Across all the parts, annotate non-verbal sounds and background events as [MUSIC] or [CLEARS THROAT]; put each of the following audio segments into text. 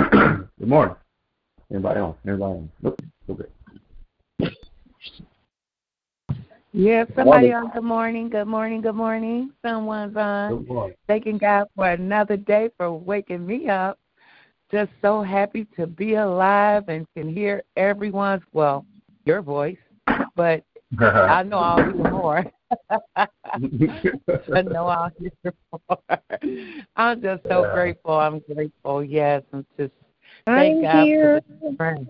[CLEARS THROAT] Good morning. Anybody on? Anybody on? Nope. Okay. Yes, somebody on. Good morning. Good morning. Good morning. Someone's on. Good morning. Thanking God for another day for waking me up. Just so happy to be alive and can hear everyone's well, your voice, but [LAUGHS] I know I'll hear more. [LAUGHS] I know I'll hear more. I'm just so Yeah. grateful. I'm grateful. Yes, I'm just I'm thank God here. for this friend.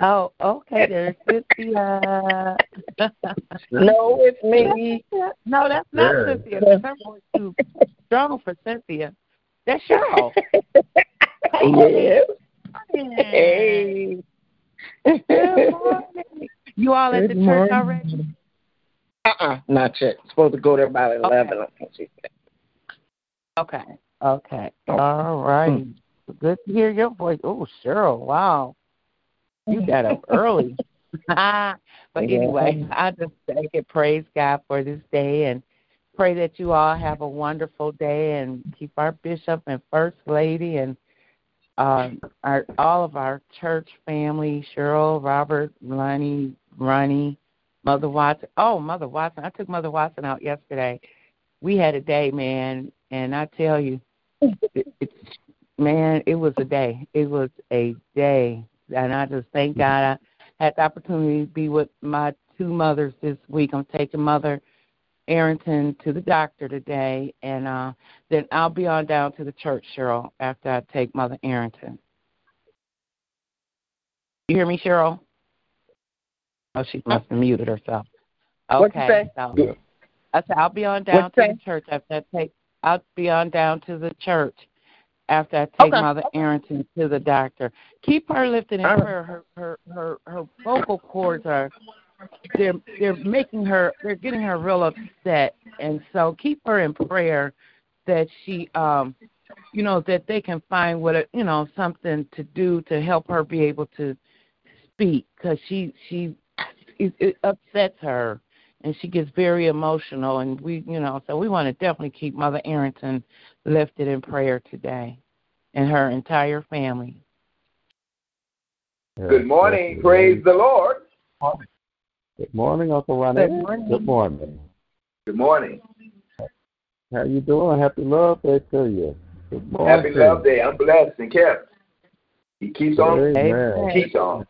Oh, okay. There's Cynthia. No, it's me. No, that's not Yeah. Cynthia. That's her voice too strong for Cynthia. That's Cheryl. [LAUGHS] yes. Hey. Hey. Good morning. You all at the Good church morning. already? Uh-uh, not yet. Supposed to go there about Okay. eleven. I think she said. Okay. Okay. Oh. All right. Good to hear your voice. Oh, Cheryl, wow. You got up early. [LAUGHS] [LAUGHS] but anyway, I just thank and praise God for this day and pray that you all have a wonderful day and keep our bishop and first lady and um, our all of our church family, Cheryl, Robert, Lonnie, Ronnie, Mother Watson. Oh, Mother Watson. I took Mother Watson out yesterday. We had a day, man, and I tell you, it, it's man, it was a day. It was a day, and I just thank God I had the opportunity to be with my two mothers this week. I'm taking Mother Arrington to the doctor today, and uh then I'll be on down to the church, Cheryl, after I take Mother Arrington. You hear me, Cheryl? Oh, she must have muted herself. Okay, so I said I'll be on down What'd to you the church after I take. I'll be on down to the church after I take Okay. Mother Arrington to the doctor. Keep her lifted in All right. prayer. Her her her her vocal cords are they're they're making her they're getting her real upset, and so keep her in prayer that she um you know that they can find what a, you know something to do to help her be able to speak because she she it, it upsets her and she gets very emotional and we you know so we want to definitely keep mother arrington lifted in prayer today and her entire family Good morning. Praise the Lord. Good morning, Uncle Ronnie. Good morning. Good morning. Good morning. How you doing? Happy Love Day to you. Good morning. Happy Love Day. I'm blessed and kept. He keeps on. Amen. Keeps on.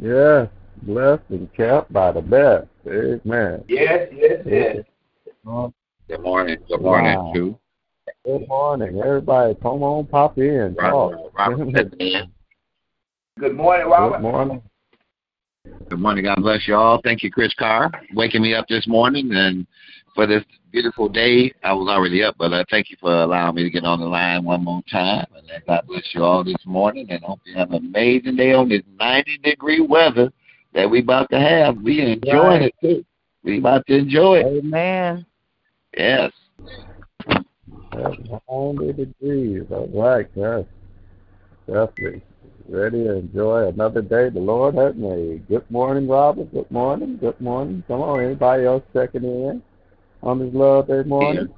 Yes, blessed and kept by the best. Amen. Yes, yes, yes. Good morning. Good morning, Wow. Sue. Good morning, everybody. Come on, pop in. Robert, Talk. Robert. [LAUGHS] Good morning, Robert. Good morning. Good morning. God bless you all. Thank you, Chris Carr, waking me up this morning and for this beautiful day. I was already up, but uh, thank you for allowing me to get on the line one more time. And God bless you all this morning, and hope you have an amazing day on this 90 degree weather that we about to have. We enjoying right. it too. We about to enjoy it. Amen. Yes. Ninety degrees. All right, yes. Definitely. Ready to enjoy another day the Lord has made. Good morning, Robert. Good morning. Good morning. Come on, anybody else checking in on this love day morning?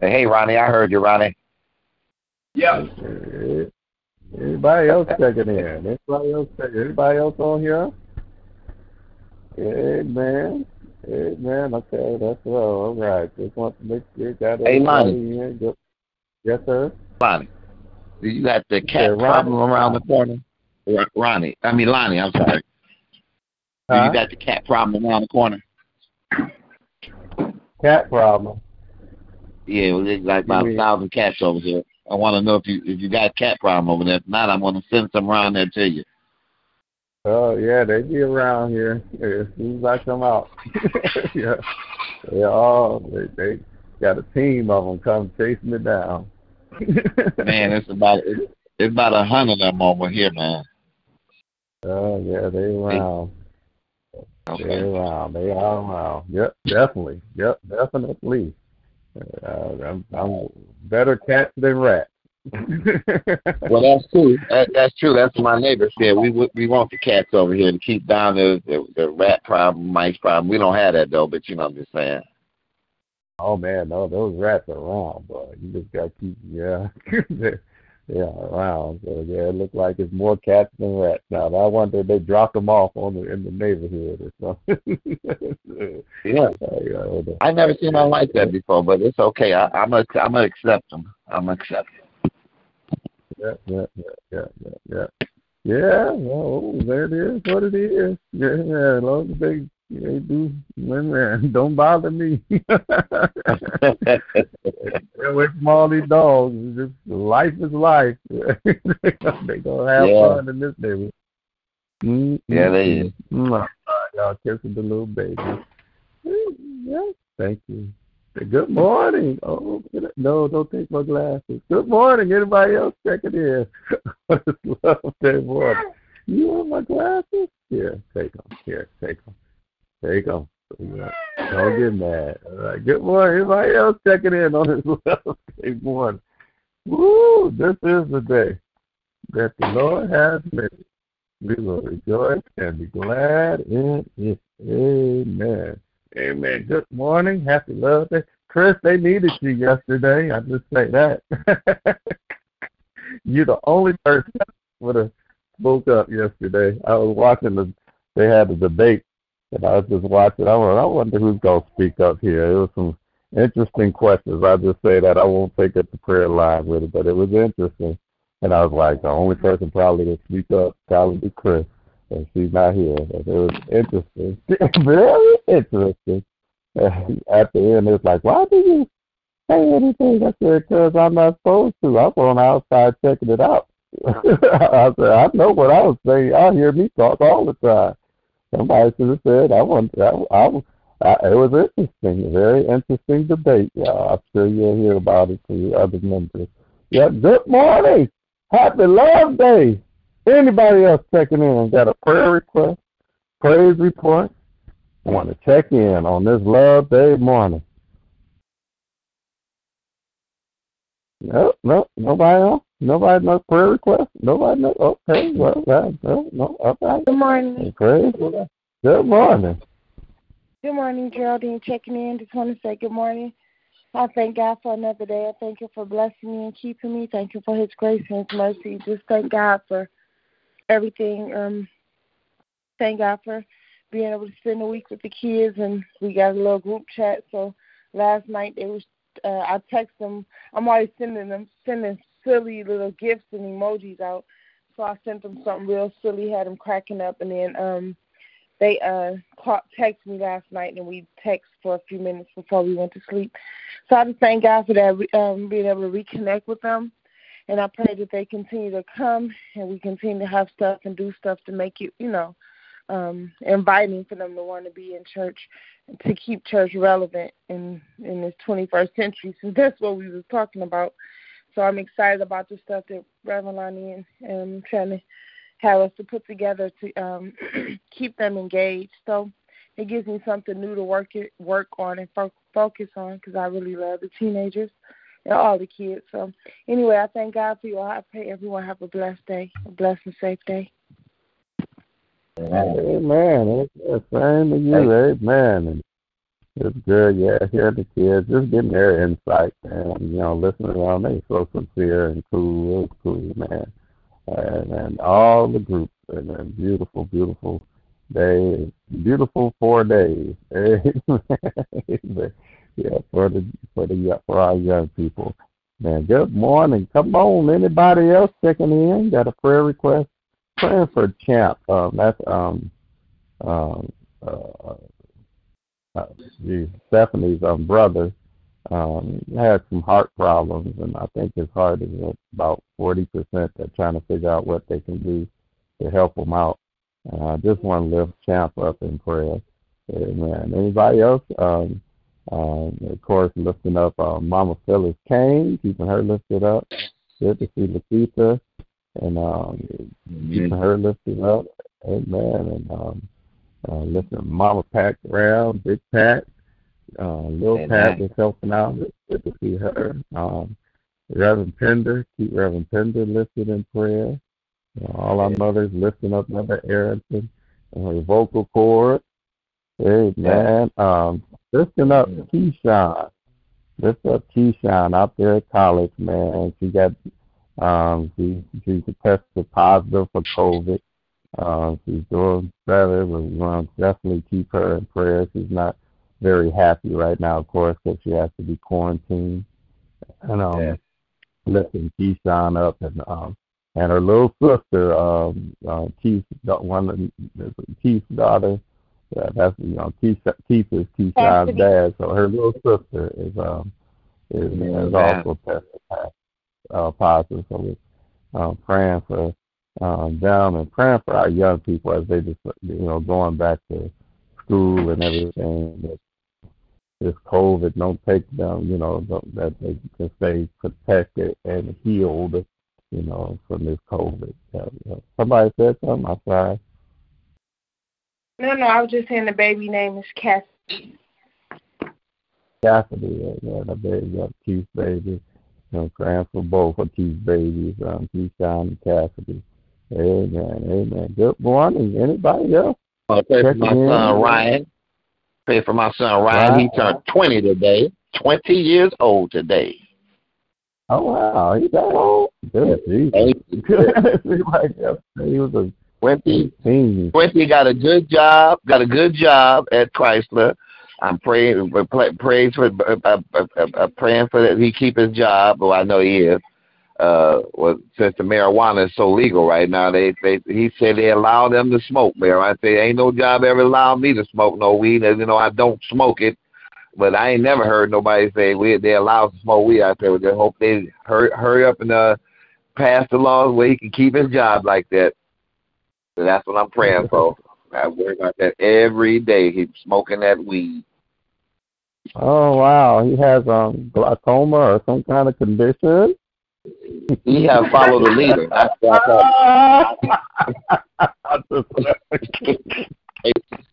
Hey, Ronnie, I heard you, Ronnie. Yeah. Anybody else checking in? Anybody else checking? Anybody else on here? Amen. Amen. Okay, that's well. All right. Just want to make sure you got hey, Lonnie. Yes, sir. Lonnie, you got the cat yeah, problem around the corner? Ronnie, I mean Lonnie. I'm sorry. Huh? You got the cat problem around the corner. Cat problem. Yeah, there's like about a thousand cats over here. I want to know if you if you got a cat problem over there. If not, I'm going to send some around there to you. Oh yeah, they be around here as soon as I come out. [LAUGHS] yeah, they all they, they got a team of them come chasing me down. [LAUGHS] man, it's about it's, it's about a hundred of them over here, man. Oh yeah, they around. Okay. They around. They are around. Yep, definitely. Yep, definitely. Uh, I'm, I'm better cats than rats. [LAUGHS] well, that's true. That, that's true. That's what my neighbor said. We we want the cats over here to keep down the, the the rat problem, mice problem. We don't have that though, but you know what I'm just saying. Oh man, no, those rats are around, boy. You just gotta keep yeah. [LAUGHS] yeah, around. So yeah, it looks like it's more cats than rats now. I wonder if they dropped them off on the in the neighborhood or something. [LAUGHS] yeah, uh, I've never seen one like that before, but it's okay. I, I'm a I'm gonna accept them. I'm gonna accept them yeah, yeah, yeah, yeah, yeah, yeah. Yeah, well, there it is. What it is. Yeah, yeah. As long as they they do, man, [LAUGHS] don't bother me. Away from all these dogs. Just life is life. [LAUGHS] they gonna have yeah. fun in this neighborhood. Mm-hmm. Yeah, they is. Mm-hmm. Y'all kissing the little baby. Yeah, thank you. Good morning. Oh, no, don't take my glasses. Good morning. Anybody else checking in? [LAUGHS] love day morning. You want my glasses? Here, take them. Here, take them. Take go. Don't get mad. All right. Good morning. Everybody else checking in on this [LAUGHS] love day morning? Woo! This is the day that the Lord has made. We will rejoice and be glad in it. Amen. Amen. Good morning. Happy Love Day. Chris, they needed you yesterday. I just say that. [LAUGHS] You're the only person that would have spoke up yesterday. I was watching the they had a debate and I was just watching. I wonder, I wonder who's gonna speak up here. It was some interesting questions. I just say that I won't take up the prayer line with it, but it was interesting. And I was like, the only person probably to speak up probably be Chris and she's not here. But it was interesting, [LAUGHS] very interesting. [LAUGHS] At the end, it's like, why do you say anything? I said, because I'm not supposed to. I'm on outside checking it out. [LAUGHS] I said, I know what I was saying. I hear me talk all the time. Somebody should have said, I want, I, I, I, it was interesting, very interesting debate. Yeah, I'm sure you'll hear about it to other members. Yeah, good morning. Happy Love Day. Anybody else checking in got a prayer request, praise report? Want to check in on this Love Day morning. No, no, nobody else. Nobody no prayer request. Nobody no. Okay, well, well no, no. Okay. Good morning. Praise. Good morning. Good morning, Geraldine. Checking in. Just want to say good morning. I thank God for another day. I thank you for blessing me and keeping me. Thank you for His grace and His mercy. Just thank God for everything. Um, thank God for being able to spend the week with the kids, and we got a little group chat. So last night they was uh, I text them. I'm always sending them sending silly little gifts and emojis out. So I sent them something real silly, had them cracking up, and then um they uh texted me last night, and we text for a few minutes before we went to sleep. So I just thank God for that, um, being able to reconnect with them and I pray that they continue to come and we continue to have stuff and do stuff to make you, you know, um, inviting for them to want to be in church to keep church relevant in in this 21st century. So that's what we was talking about. So I'm excited about the stuff that Reverend Lonnie and um, trying to have us to put together to um, [CLEARS THROAT] keep them engaged. So it gives me something new to work it, work on and fo- focus on because I really love the teenagers and all the kids. So anyway, I thank God for you all. I pray everyone have a blessed day, a blessed and safe day. Amen. It's same to you. Amen. It's good, yeah, hearing the kids, just getting their insight, and you know, listening around, they so sincere and cool. It was cool, man. And, and all the groups, and a beautiful, beautiful day, beautiful four days. [LAUGHS] Yeah, for the for the for our young people. Man, good morning. Come on, anybody else checking in? Got a prayer request? Praying for Champ. Um, that's um, um, uh, uh, Stephanie's um, brother um, had some heart problems, and I think his heart is about 40%. They're trying to figure out what they can do to help him out. Uh, I uh, just want to lift Champ up in prayer. Amen. Anybody else? Um, um, of course, lifting up uh, Mama Phyllis Kane, keeping her lifted up. Good to see Lakeitha and um, keeping her lifted up. Amen. And um, uh, lifting Mama Pat around, Big Pat, uh, Little Pat is helping out. good to see her. Um, Reverend Pender, keep Reverend Pender lifted in prayer. Uh, all our mothers lifting up Mother Arrington and her vocal cord. Amen. Um, lifting up Keyshawn. Lift up Keyshawn out there at college, man. She got um she she tested positive for COVID. Uh, she's doing better. We want to definitely keep her in prayer. She's not very happy right now, of course, because she has to be quarantined. And um, yeah. lifting Keyshawn up and um, and her little [LAUGHS] sister, um, uh, Keith, one of Keith's daughter. Yeah, that's you know Keith. Keith is Keyshawn's dad, so her little sister is um is, is also tested uh, positive. So we're uh, praying for um, them and praying for our young people as they just you know going back to school and everything. That this COVID don't take them, you know, that they can stay protected and healed, you know, from this COVID. Uh, somebody said something. I'm sorry. No, no, I was just saying the baby name is Cassidy. Cassidy, yeah, the baby, yeah, Keith's baby. You know, praying for both of Keith's babies, um, Keyshawn and Cassidy. Amen, amen. Good morning. Anybody else? I pray for my son Ryan. Pray for my son Ryan. He turned 20 today. 20 years old today. Oh wow, he's that old? Good Jesus. [LAUGHS] he was a 20, 20 got a good job, got a good job at Chrysler. I'm praying, praise for, uh, uh, uh, uh, praying for that he keep his job. Well, I know he is. Uh, well, since the marijuana is so legal right now, they, they, he said they allow them to smoke marijuana. I say ain't no job ever allowed me to smoke no weed. As you know, I don't smoke it, but I ain't never heard nobody say we they allow to smoke weed out there. We just hope they hurry, hurry up and uh, pass the laws where he can keep his job like that. So that's what I'm praying for. I worry about that every day. He's smoking that weed. Oh wow, he has um glaucoma or some kind of condition. He have followed the leader. That's what I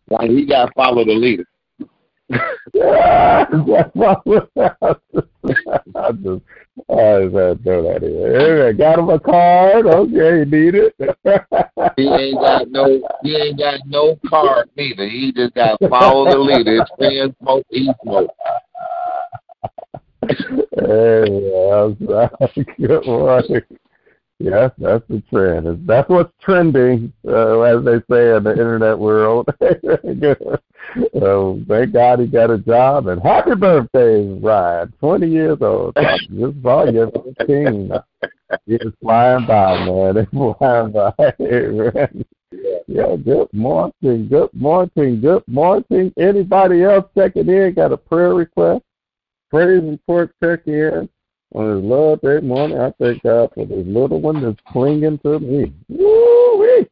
Like he got to follow the leader. [LAUGHS] I [LAUGHS] just I just had to throw that in. Hey, got him a card. Okay, he need it. he ain't got no. He ain't got no card neither. He just got to follow the leader. It's fan smoke, he smoke. Hey, [LAUGHS] good morning. Yes, that's the trend. That's what's trending, uh, as they say in the internet world. so [LAUGHS] thank God he got a job, and happy birthday, Ryan. Twenty years old. This volume fifteen. It's flying by, man. It's flying by. [LAUGHS] yeah, good morning. Good morning. Good morning. Anybody else checking in? Got a prayer request? Praise report check in on his love that morning. I thank God for this little one that's clinging to me. Woo-wee.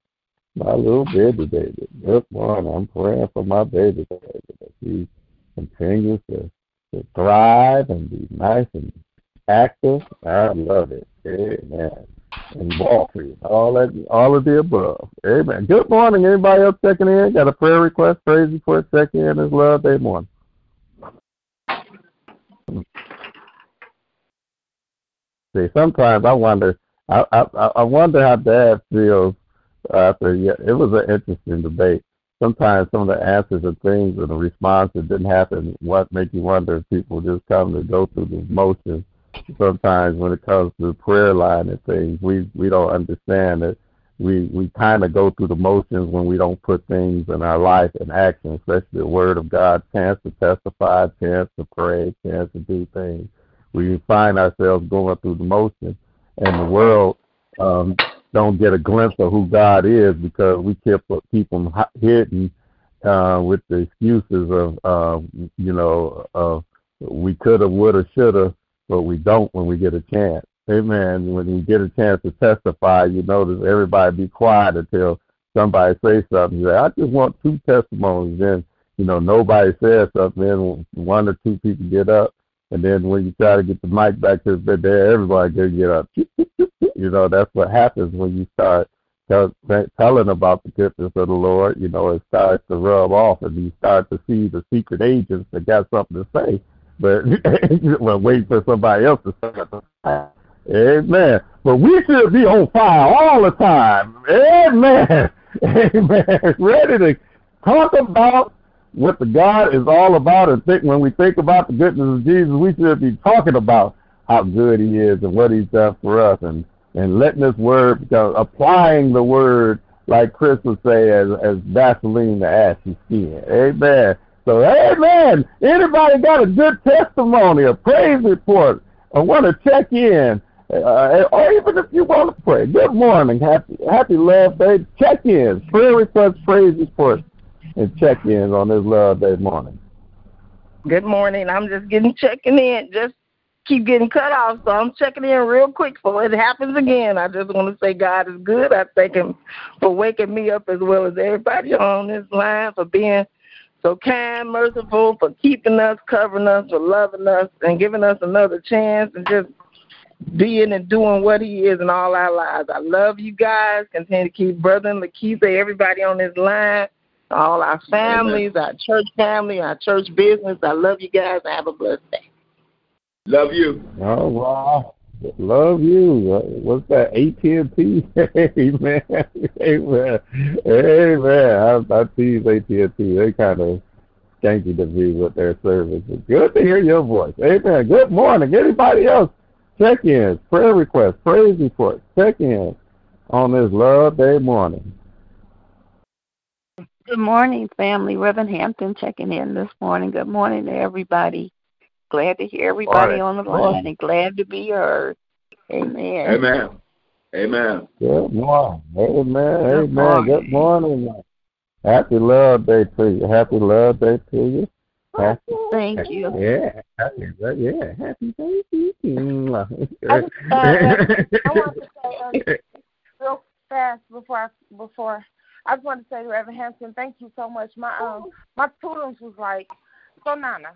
my little baby baby. Good morning. I'm praying for my baby baby that he continues to, to thrive and be nice and active. I love it. Amen. And walking. All that all of the above. Amen. Good morning. Anybody else checking in? Got a prayer request, praise report, check in is love day morning. See, sometimes I wonder I, I I wonder how Dad feels after. Yeah, it was an interesting debate. Sometimes some of the answers and things and the responses didn't happen. What make you wonder if people just come to go through the motions. Sometimes when it comes to prayer line and things, we we don't understand that we we kind of go through the motions when we don't put things in our life in action, especially the Word of God, chance to testify, chance to pray, chance to do things. We find ourselves going through the motions and the world um, don't get a glimpse of who God is because we keep keep them hidden uh, with the excuses of uh, you know uh, we coulda, woulda, shoulda, but we don't when we get a chance. Amen. When you get a chance to testify, you notice everybody be quiet until somebody says something. You say, I just want two testimonies. Then you know nobody says something. Then one or two people get up and then when you try to get the mic back to the there, everybody can get up. You know, that's what happens when you start tell, telling about the goodness of the Lord. You know, it starts to rub off, and you start to see the secret agents that got something to say, but [LAUGHS] well, wait for somebody else to say Amen. But we should be on fire all the time. Amen. [LAUGHS] Amen. [LAUGHS] Ready to talk about what the God is all about and think when we think about the goodness of Jesus, we should be talking about how good he is and what he's done for us and, and letting this word applying the word like Chris would say as as Vaseline to ashy skin. Amen. So amen. Anybody got a good testimony, a praise report, I want to check in, uh, or even if you want to pray. Good morning, happy happy love day. Check in, prayer request, praise report and check-ins on this love day morning. Good morning. I'm just getting checking in. Just keep getting cut off, so I'm checking in real quick so it happens again. I just want to say God is good. I thank Him for waking me up as well as everybody on this line for being so kind, merciful, for keeping us, covering us, for loving us, and giving us another chance, and just being and doing what He is in all our lives. I love you guys. Continue to keep Brother and Lakeitha, everybody on this line all our families, Amen. our church family, our church business. I love you guys and have a blessed day. Love you. Oh wow. Love you. What's that? AT&T. [LAUGHS] Amen. Amen. Amen. I, I tease AT&T. They kind of skanky to me with their service. Good to hear your voice. Amen. Good morning. Anybody else? Check-ins, prayer requests, praise reports, check-ins on this Love Day morning. Good morning, family. Reverend Hampton checking in this morning. Good morning to everybody. Glad to hear everybody on the line and glad to be heard. Amen. Amen. Amen. Good morning. Amen. Good Amen. Morning. Good morning. Happy Love Day to you. Happy Love Day to you. Happy, [LAUGHS] Thank you. Yeah, happy, yeah, happy Thanksgiving. I, uh, I want to say um, [LAUGHS] real fast before I, before I just want to say to Reverend Hampton, thank you so much. My um my students was like, so Nana,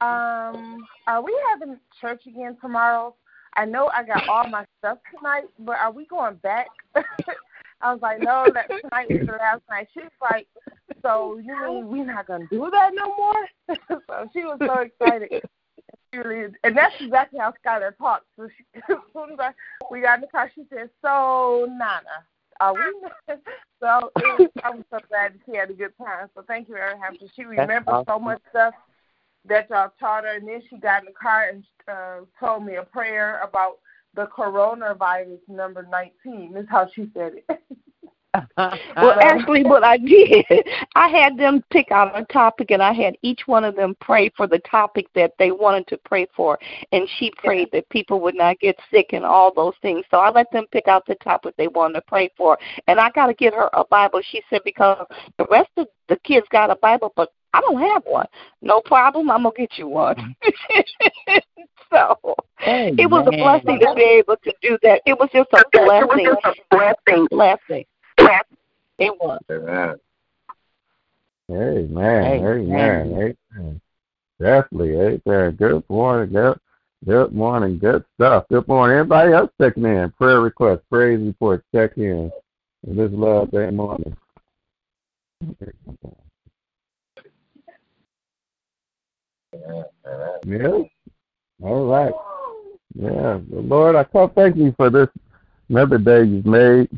um, are we having church again tomorrow? I know I got all my stuff tonight, but are we going back? [LAUGHS] I was like, no, that tonight was the last night. She was like, so you mean we're not gonna do that no more? [LAUGHS] so she was so excited. She really, and that's exactly how Skylar talks. So she, [LAUGHS] as soon as I, we got in the car, she said, "So Nana, uh, we [LAUGHS] so it was, I was so glad that she had a good time. So thank you, Erin Hampton. She remembered awesome. so much stuff that y'all taught her, and then she got in the car and uh, told me a prayer about the coronavirus number 19. Is how she said it. [LAUGHS] [LAUGHS] well, actually, what I did, I had them pick out a topic, and I had each one of them pray for the topic that they wanted to pray for. And she prayed that people would not get sick and all those things. So I let them pick out the topic they wanted to pray for. And I got to get her a Bible. She said because the rest of the kids got a Bible, but I don't have one. No problem. I'm gonna get you one. Mm-hmm. [LAUGHS] [LAUGHS] so oh, it was a blessing to be able to do that. It was just a blessing. Blessing. Blessing. It was. Amen. Amen. Amen. Amen. Definitely. Amen. Good morning. Good, good morning. Good stuff. Good morning. Everybody else checking in. Prayer request, praise report, check in. This love day morning. Yeah. All right. Yeah. Lord, I come thank you for this another day you've made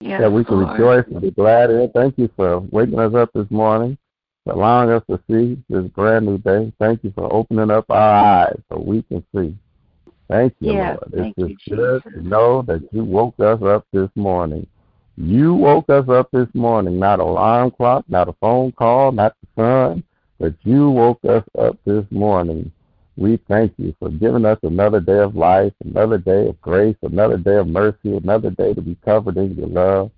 Yes, that we can Lord. rejoice and be glad in. Thank you for waking us up this morning, for allowing us to see this brand new day. Thank you for opening up our eyes so we can see. Thank you, Yes, Lord. thank it's you, just good Jesus. to know that you woke us up this morning. You woke us up this morning, not an alarm clock, not a phone call, not the sun, but you woke us up this morning. We thank you for giving us another day of life, another day of grace, another day of mercy, another day to be covered in your love.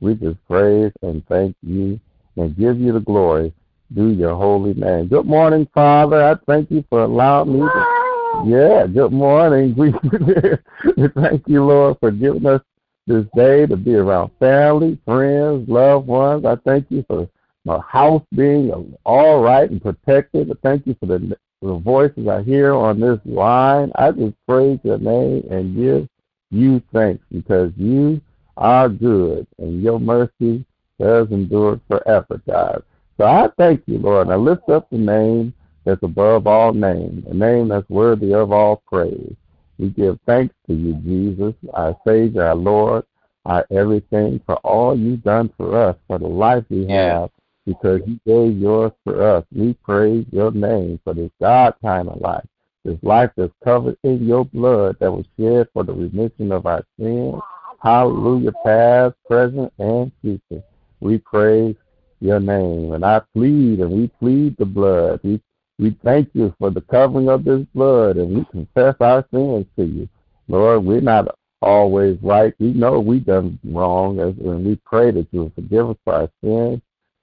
We just praise and thank you and give you the glory. Do your holy name. Good morning, Father. I thank you for allowing me to. Yeah, good morning. [LAUGHS] We thank you, Lord, for giving us this day to be around family, friends, loved ones. I thank you for my house being all right and protected. I thank you for the, the voices I hear on this line. I just praise your name and give you thanks because you are good and your mercy does endure forever, God. So I thank you, Lord. I lift up the name that's above all names, a name that's worthy of all praise. We give thanks to you, Jesus, our Savior, our Lord, our everything, for all you've done for us, for the life we have, because you gave yours for us. We praise your name for this God kind of life, this life that's covered in your blood that was shed for the remission of our sins. Hallelujah, past, present, and future. We praise your name. And I plead and we plead the blood. We we thank you for the covering of this blood and we confess our sins to you. Lord, we're not always right. We know we've done wrong and we pray that you will forgive us for our sins.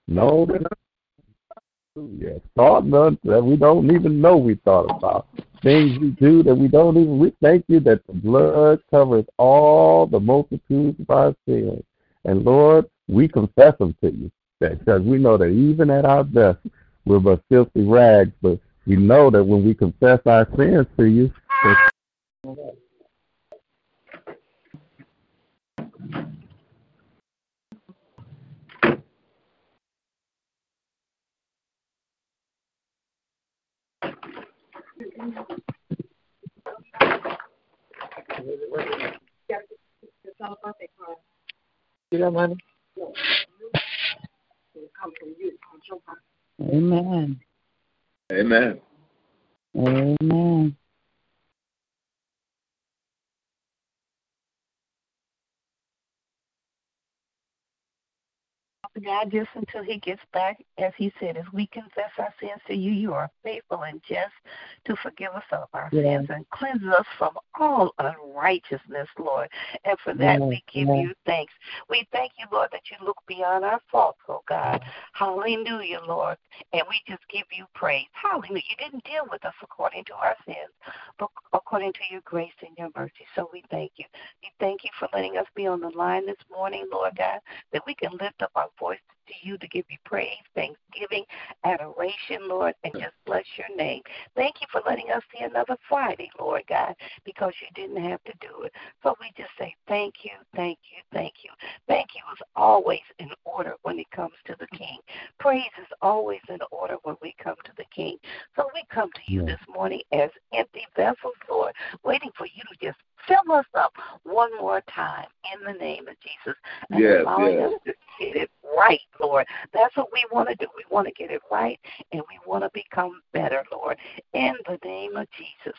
No, yes, thought none that we don't even know we thought about. Things we do that we don't even we thank you that the blood covers all the multitudes of our sins. And Lord, we confess them to you. Because we know that even at our best we're but filthy rags, but we know that when we confess our sins to you, that Amen. Amen. Amen. God, just until he gets back, as he said, as we confess our sins to you, you are faithful and just to forgive us of our Yes. sins and cleanse us from all unrighteousness, Lord. And for that, we give yes. you thanks. We thank you, Lord, that you look beyond our faults, oh God. Hallelujah, Lord. And we just give you praise. Hallelujah. You didn't deal with us according to our sins, but according to your grace and your mercy. So we thank you. We thank you for letting us be on the line this morning, Lord God, that we can lift up our voice point to you to give you praise, thanksgiving, adoration, Lord, and just bless your name. Thank you for letting us see another Friday, Lord God, because you didn't have to do it. So we just say thank you, thank you, thank you. Thank you is always in order when it comes to the King. Praise is always in order when we come to the King. So we come to you this morning as empty vessels, Lord, waiting for you to just fill us up one more time in the name of Jesus and Yes, allowing yes. us to get it right, Lord. That's what we want to do. We want to get it right and we want to become better, Lord, in the name of Jesus.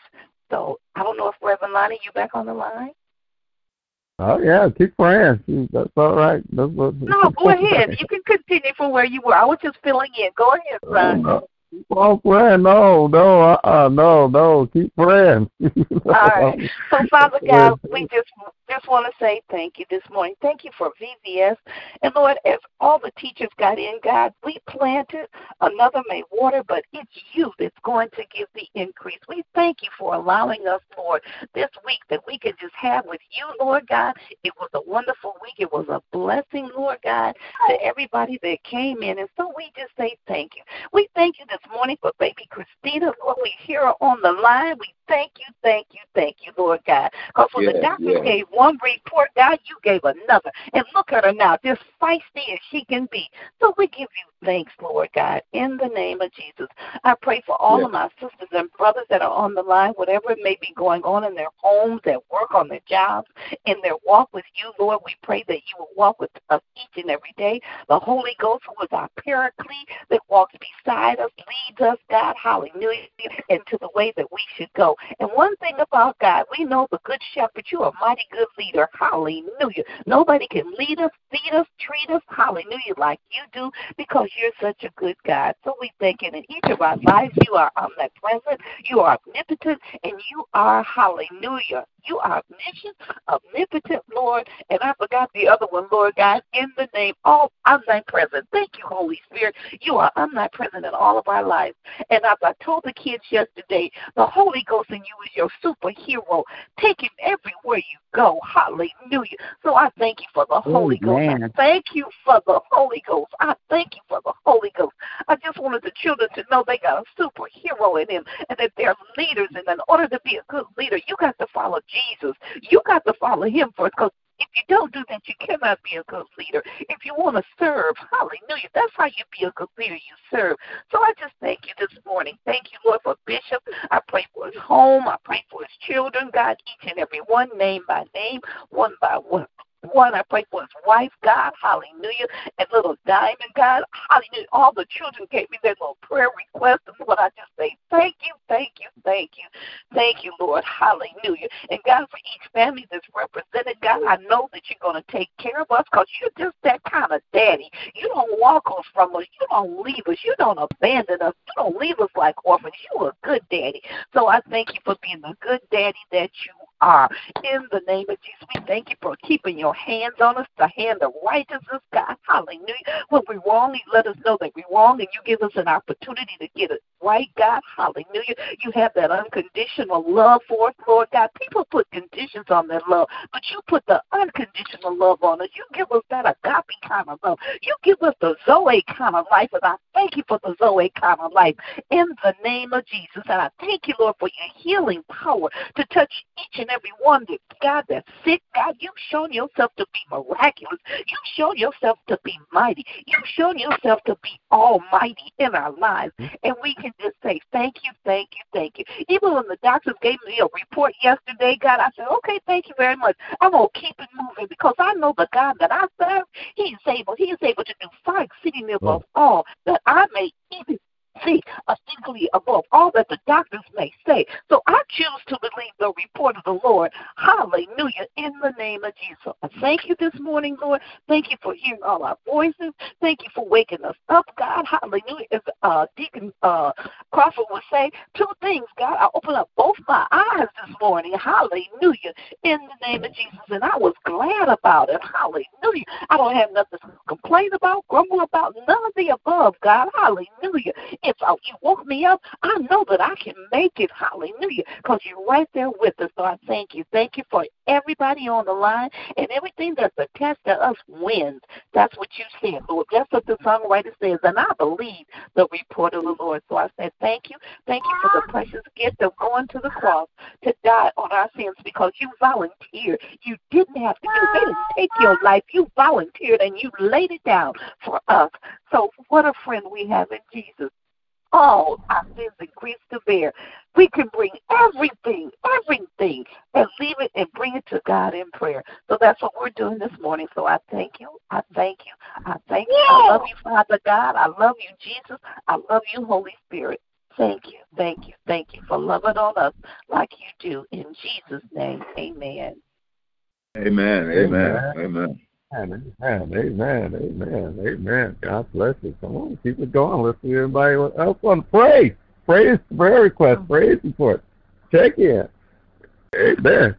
So I don't know if Reverend Lonnie, you back on the line? Oh yeah, keep praying. That's all right. That's what, No, go ahead. You can continue from where you were. I was just filling in. Go ahead, Oh, son. no. Keep on praying. No, no, uh, uh no, no. Keep praying. [LAUGHS] All right. So, Father [LAUGHS] God, we just just want to say thank you this morning. Thank you for VBS. And Lord, as all the teachers got in, God, we planted, another may water, but it's you that's going to give the increase. We thank you for allowing us, Lord, this week that we could just have with you, Lord God. It was a wonderful week. It was a blessing, Lord God, to everybody that came in. And so we just say thank you. We thank you this morning for baby Christina, Lord. We hear her on the line. We thank you, thank you, thank you, Lord God. Because when yeah, the doctor yeah. gave one report, God, you gave another. And look at her now, just feisty as she can be. So we give you thanks, Lord God, in the name of Jesus. I pray for all yeah. of my sisters and brothers that are on the line, whatever it may be going on in their homes, at work, on their jobs, in their walk with you, Lord. We pray that you will walk with us each and every day. The Holy Ghost, who is our paraclete, that walks beside us, leads us, God, hallelujah, into the way that we should go. And one thing about God, we know the good shepherd, you are a mighty good leader, hallelujah. Nobody can lead us, feed us, treat us, hallelujah, like you do, because you're such a good God. So we thank you in each of our lives, you are omnipresent, you are omnipotent, and you are, hallelujah, you are omniscient, omnipotent, Lord. And I forgot the other one, Lord God, in the name of omnipresent. Thank you, Holy Spirit. You are omnipresent in all of our lives. And as I told the kids yesterday, the Holy Ghost in you is your superhero. Take him everywhere you go. Hallelujah. So I thank you for the Holy Amen. Ghost. I thank you for the Holy Ghost. I thank you for the Holy Ghost. I just wanted the children to know they got a superhero in him and that they're leaders. And in order to be a good leader, you got to follow Jesus. You got to follow him first because if you don't do that, you cannot be a good leader. If you want to serve, hallelujah, that's how you be a good leader. You serve. So I just thank you this morning. Thank you, Lord, for Bishop. I pray for his home. I pray for his children, God, each and every one, name by name, one by one one. I pray for his wife, God, hallelujah, and little Diamond, God, hallelujah. All the children gave me their little prayer requests, and Lord, I just say thank you, thank you, thank you, thank you, Lord, hallelujah. And God, for each family that's represented, God, I know that you're going to take care of us because you're just that kind of daddy. You don't walk us from us, you don't leave us, you don't abandon us, you don't leave us like orphans. You're a good daddy. So I thank you for being the good daddy that you are. In the name of Jesus, we thank you for keeping your hands on us, the hand of righteousness, God. Hallelujah. When we wrong, you let us know that we wrong, and you give us an opportunity to get it right, God. Hallelujah. You have that unconditional love for us, Lord God. People put conditions on their love, but you put the unconditional love on us. You give us that agape kind of love. You give us the Zoe kind of life, and I thank you for the Zoe kind of life in the name of Jesus. And I thank you, Lord, for your healing power to touch each and every one that God that's sick. God, you've shown yourself to be miraculous. You've shown yourself to be mighty. You've shown yourself to be almighty in our lives. Mm-hmm. And we can just say, Thank you, thank you, thank you. Even when the doctors gave me a report yesterday, God, I said, Okay, thank you very much. I'm gonna keep it moving because I know the God that I serve, He is able, He is able to do far exceedingly above all that I may even see distinctly above all that the doctors may say. So I choose to believe the report of the Lord. Hallelujah. In the name of Jesus. I thank you this morning, Lord. Thank you for hearing all our voices. Thank you for waking us up, God. Hallelujah. As uh, Deacon uh, Crawford would say, two things, God. I opened up both my eyes this morning. Hallelujah. In the name of Jesus. And I was glad about it. Hallelujah. I don't have nothing to complain about, grumble about, none of the above, God. Hallelujah. You woke me up, I know that I can make it. Hallelujah. Because you're right there with us. So I thank you. Thank you for everybody on the line and everything that's attached to us wins. That's what you said, Lord. That's what the songwriter says. And I believe the report of the Lord. So I said, thank you. Thank you for the precious gift of going to the cross to die on our sins because you volunteered. You didn't have to do. They didn't take your life. You volunteered and you laid it down for us. So what a friend we have in Jesus all our sins and griefs to bear. We can bring everything, everything, and leave it and bring it to God in prayer. So that's what we're doing this morning. So I thank you. I thank you. I thank you. I love you, Father God. I love you, Jesus. I love you, Holy Spirit. Thank you. Thank you. Thank you for loving on us like you do. In Jesus' name, amen. Amen. Amen. Amen. Amen, amen, amen, amen. Amen. God bless you. Come on, keep it going. Let's see everybody else want to pray. Praise, prayer request, oh. praise report. Check in. Amen.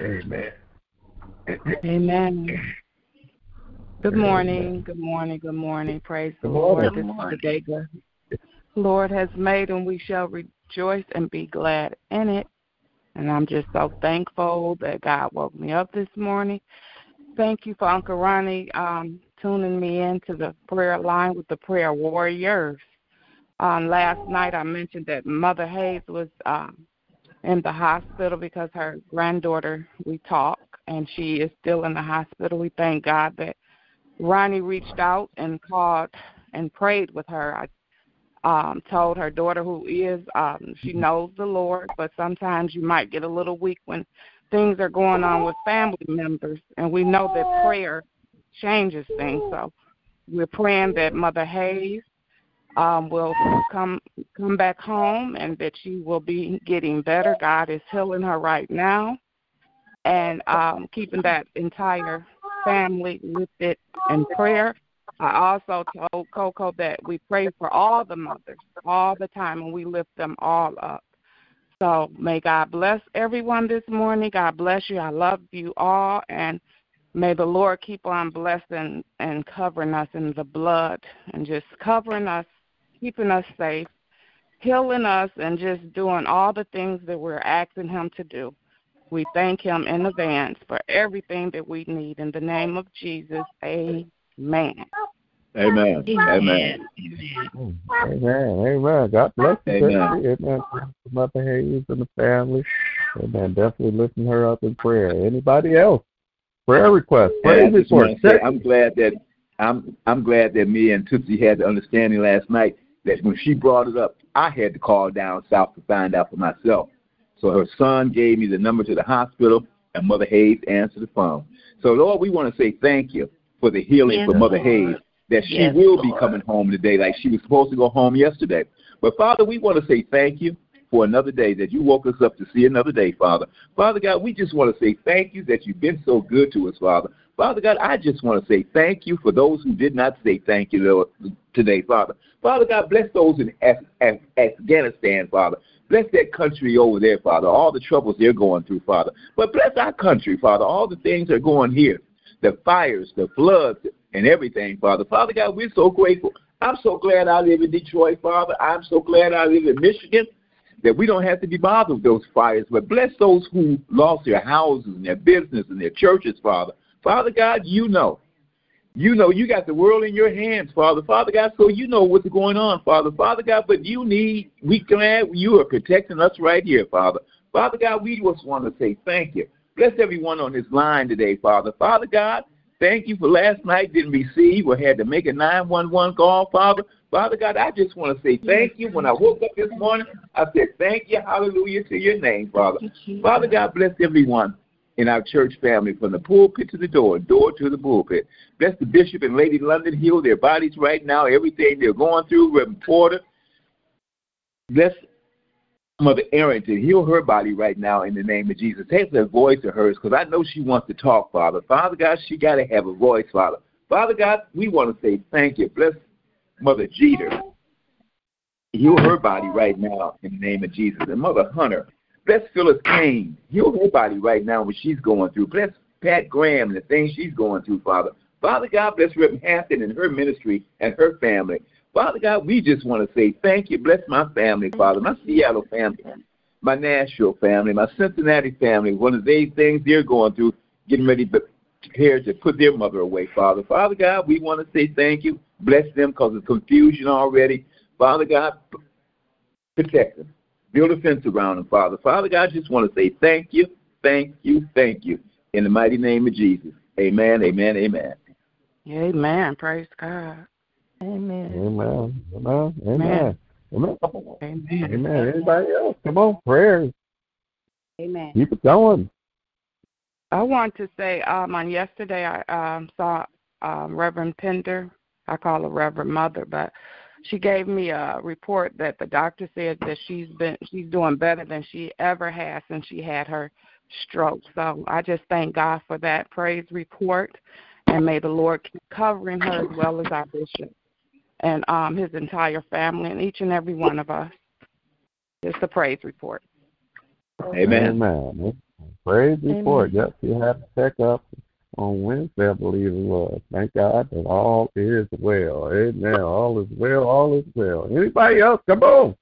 Amen. Amen. Good morning. Good morning. Good morning. Praise the Lord. This is the day the Lord has made, and we shall rejoice and be glad in it. And I'm just so thankful that God woke me up this morning. Thank you for Uncle Ronnie um, tuning me into the prayer line with the prayer warriors. Um, last night I mentioned that Mother Hayes was um, in the hospital because her granddaughter, we talk, and she is still in the hospital. We thank God that Ronnie reached out and called and prayed with her. I um, told her daughter who is, um, she knows the Lord, but sometimes you might get a little weak when things are going on with family members, and we know that prayer changes things. So we're praying that Mother Hayes um, will come come back home and that she will be getting better. God is healing her right now, and um, keeping that entire family lifted in prayer. I also told Coco that we pray for all the mothers all the time, and we lift them all up. So may God bless everyone this morning. God bless you. I love you all, and may the Lord keep on blessing and covering us in the blood and just covering us keeping us safe, healing us, and just doing all the things that we're asking Him to do. We thank Him in advance for everything that we need. In the name of Jesus, amen. Amen. Amen. Amen. Amen. Amen. God bless you. Amen. Amen. Mother Hayes and the family. Amen. Definitely lifting her up in prayer. Anybody else? Prayer request. Prayer request. I'm glad that I'm I'm glad that me and Tootsie had the understanding last night that when she brought it up, I had to call down south to find out for myself. So her son gave me the number to the hospital, and Mother Hayes answered the phone. So, Lord, we want to say thank you for the healing for Mother. Hayes, that she yes, will Lord. be coming home today like she was supposed to go home yesterday. But, Father, we want to say thank you for another day, that you woke us up to see another day, Father. Father God, we just want to say thank you that you've been so good to us, Father. Father God, I just want to say thank you for those who did not say thank you today, Father. Father God, bless those in Af- Af- Afghanistan, Father. Bless that country over there, Father, all the troubles they're going through, Father. But bless our country, Father, all the things that are going here, the fires, the floods, and everything, Father. Father God, we're so grateful. I'm so glad I live in Detroit, Father. I'm so glad I live in Michigan that we don't have to be bothered with those fires. But bless those who lost their houses and their business and their churches, Father. Father God, you know. You know, you got the world in your hands, Father. Father God, so you know what's going on, Father. Father God, but you need, we glad you are protecting us right here, Father. Father God, we just want to say thank you. Bless everyone on this line today, Father. Father God, thank you for last night didn't receive or had to make a 911 call, Father. Father God, I just want to say thank you. When I woke up this morning, I said thank you, hallelujah to your name, Father. Father God, bless everyone in our church family from the pulpit to the door, door to the pulpit. Bless the bishop and Lady London, heal their bodies right now, everything they're going through, Reverend Porter. Bless Mother Aaron to heal her body right now in the name of Jesus. Take that voice of hers because I know she wants to talk, Father. Father God, she got to have a voice, Father. Father God, we want to say thank you. Bless Mother Jeter. Heal her body right now in the name of Jesus. And Mother Hunter, Bless Phyllis Kane. Heal her body right now what she's going through. Bless Pat Graham and the things she's going through, Father. Father God, bless Reverend Hampton and her ministry and her family. Father God, we just want to say thank you. Bless my family, Father, my Seattle family, my Nashville family, my Cincinnati family. One of the things they're going through, getting ready to prepare to put their mother away, Father. Father God, we want to say thank you. Bless them because of confusion already. Father God, protect them. Build a fence around them, Father. Father God, I just want to say thank you, thank you, thank you. In the mighty name of Jesus. Amen, amen, amen. Amen. Praise God. Amen. Amen. Amen. Amen. Amen. Amen. Amen. Anybody else? Come on, prayers. Amen. Keep it going. I want to say um, on yesterday I um, saw um, Reverend Pender. I call her Reverend Mother, but she gave me a report that the doctor said that she's been she's doing better than she ever has since she had her stroke. So I just thank God for that praise report and may the Lord keep covering her as well as our bishop and um his entire family and each and every one of us. It's the praise report. Amen. Amen. Praise report. Yep, she had a checkup on Wednesday, I believe it was. Thank God that all is well. Amen. All is well. All is well. Anybody else? Come on.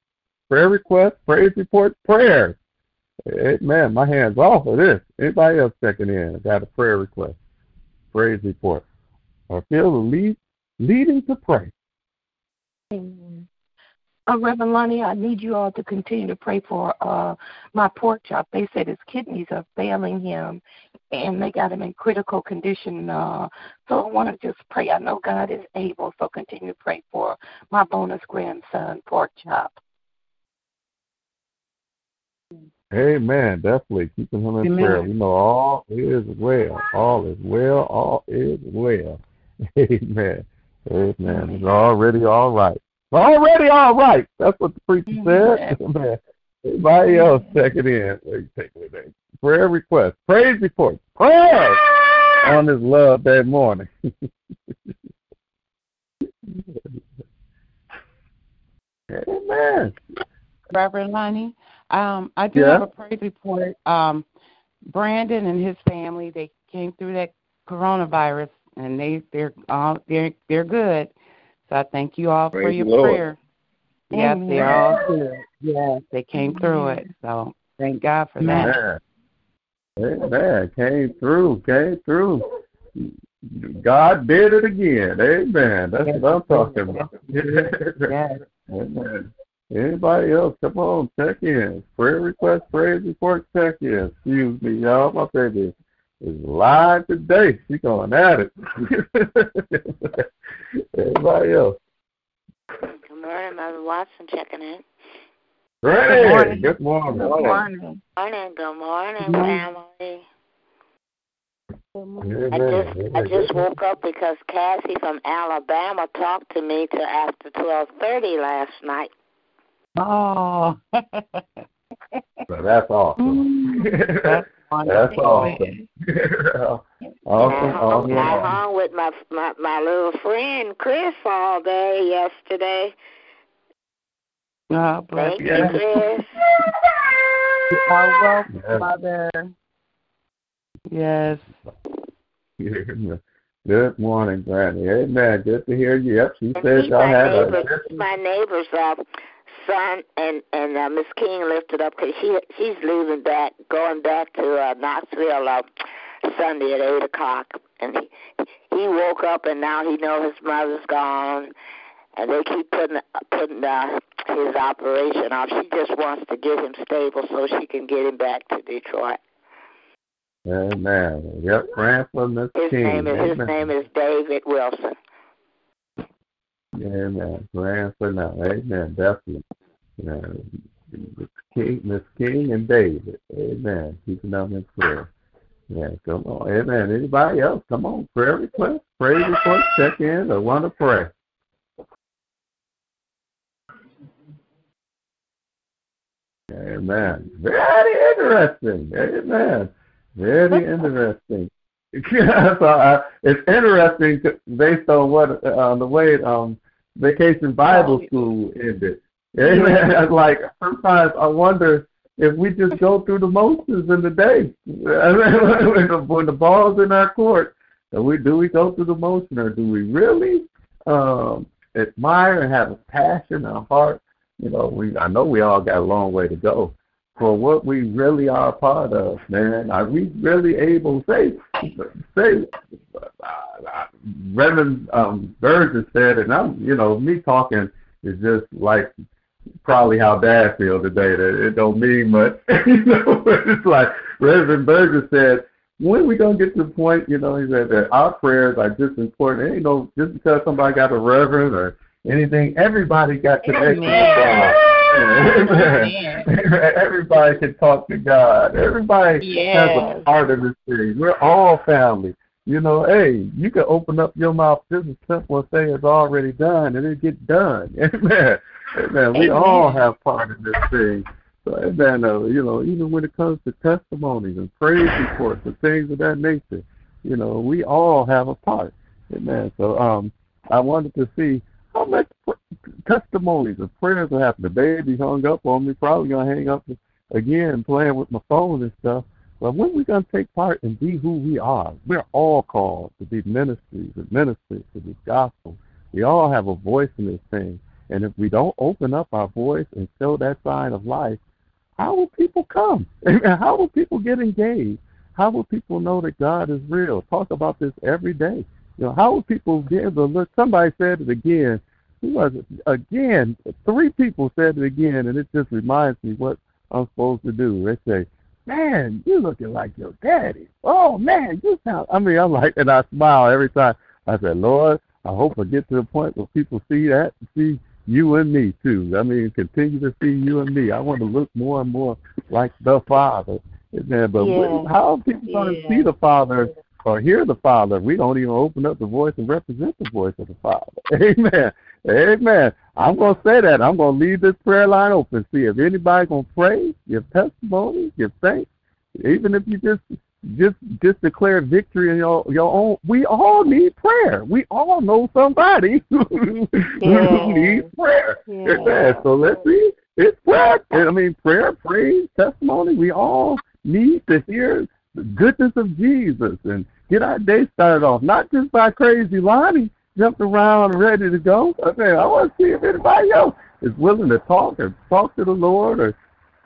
Prayer request, praise report, prayer. Amen. My hand's off of this. Anybody else checking in? I got a prayer request, praise report. I feel the lead, leading to pray. Amen. Uh, Reverend Lonnie, I need you all to continue to pray for uh, my pork chop. They said his kidneys are failing him, and they got him in critical condition. Uh, so I want to just pray. I know God is able, so continue to pray for my bonus grandson, pork chop. Amen. Definitely keeping him in Amen. prayer. We know all is well. All is well. All is well. [LAUGHS] Amen. Amen. It's already all right. Already all right. That's what the preacher said. [LAUGHS] Amen. Everybody else check it in. Take it Prayer request. Praise report. Prayer on his love that morning. [LAUGHS] Amen. Reverend Lonnie, um, I do Yeah. have a praise report. Um, Brandon and his family they came through that coronavirus and they they're all they're they're good. So I thank you all for your the Lord. prayer. Yes, they're all good. Yes, they came through it. So thank God for that. Amen. Amen. Came through. Came through. God did it again. Amen. That's what I'm talking about. Yes. Amen. Anybody else? Come on, check in. Prayer request, praise report, check in. Excuse me, y'all. My baby is live today. She's going at it. [LAUGHS] Anybody else? Good morning, Mother Watson checking in. Ready? Good morning. Good morning. Morning, good morning, Good morning. family. I Amen. just I just woke up because Cassie from Alabama talked to me till after twelve thirty last night. Oh. [LAUGHS] So that's awesome. That's mm. [LAUGHS] That's awesome. [LAUGHS] awesome, I hung, I hung with my, my my little friend Chris all day yesterday. God bless Thank you. you, Chris. You are welcome, Yes. Mother. Yes. Good morning, Granny. Amen. Good to hear you. Yep, she And said he's y'all my had a neighbor, my neighbor's uh, son, and and uh, Miss King lifted up because she she's leaving back, going back to uh, Knoxville uh, Sunday at eight o'clock, and he he woke up and now he knows his mother's gone, and they keep putting putting uh, his operation off. She just wants to get him stable so she can get him back to Detroit. Amen. Yep, praying for Miss His King. name is his name is David Wilson. Amen. Praying for now. Amen. Definitely. Yeah. Miss King, Miss King and David. Amen. Keeping them in prayer. Yeah, come on. Amen. Anybody else? Come on. Prayer request, praise report, check in, or want to pray. Amen. Very interesting. Amen. Very [LAUGHS] interesting. [LAUGHS] so, uh, it's interesting to, based on what uh, the way um, Vacation Bible School ended. Amen. [LAUGHS] Like sometimes I wonder if we just go through the motions in the day. [LAUGHS] when, the, ball's in our court, do we do we go through the motion or do we really um, admire and have a passion, a heart? You know, we I know we all got a long way to go for what we really are a part of, man. Are we really able say say uh, Reverend um, Burgess said, and I'm you know me talking is just like probably how Dad feel today that it don't mean much. [LAUGHS] you know, it's like Reverend Burgess said. When we gonna get to the point, you know, he said that our prayers are just important. It ain't no just because somebody got a reverend or anything, everybody got with God. Amen. [LAUGHS] Everybody can talk to God. Everybody has a part of this thing. We're all family. You know, hey, you can open up your mouth just as simple as say it's already done and it get done. [LAUGHS] Amen. Amen. We all have part in this thing. So amen, uh, you know, even when it comes to testimonies and praise reports and things of that nature, you know, we all have a part. Amen. So um I wanted to see how much testimonies and prayers will happen. The baby hung up on me, probably gonna hang up again playing with my phone and stuff. But when we to take part and be who we are? We're all called to be ministries and ministers to this gospel. We all have a voice in this thing. And if we don't open up our voice and show that sign of life, how will people come? [LAUGHS] how will people get engaged? How will people know that God is real? Talk about this every day. You know, how will people be able to look? Somebody said it again. Who was it? Again, three people said it again, and it just reminds me what I'm supposed to do. They say, "Man, you looking like your daddy." Oh man, you sound. I mean, I'm like, and I smile every time. I said, Lord, I hope I get to the point where people see that, see you and me too. I mean, continue to see you and me. I want to look more and more like the Father. Amen. But yeah. how are people going to see the Father or hear the Father? We don't even open up the voice and represent the voice of the Father. [LAUGHS] Amen. Amen. I'm going to say that. I'm going to leave this prayer line open. See if anybody going to pray, give testimony, give thanks. Even if you just just just declare victory in your your own. We all need prayer. We all know somebody [LAUGHS] who yeah. needs prayer. Yeah. So let's see. It's prayer. I mean, prayer, praise, testimony. We all need to hear the goodness of Jesus and get our day started off, not just by crazy Lonnie jumping around ready to go. I I want to see if anybody else is willing to talk or talk to the Lord or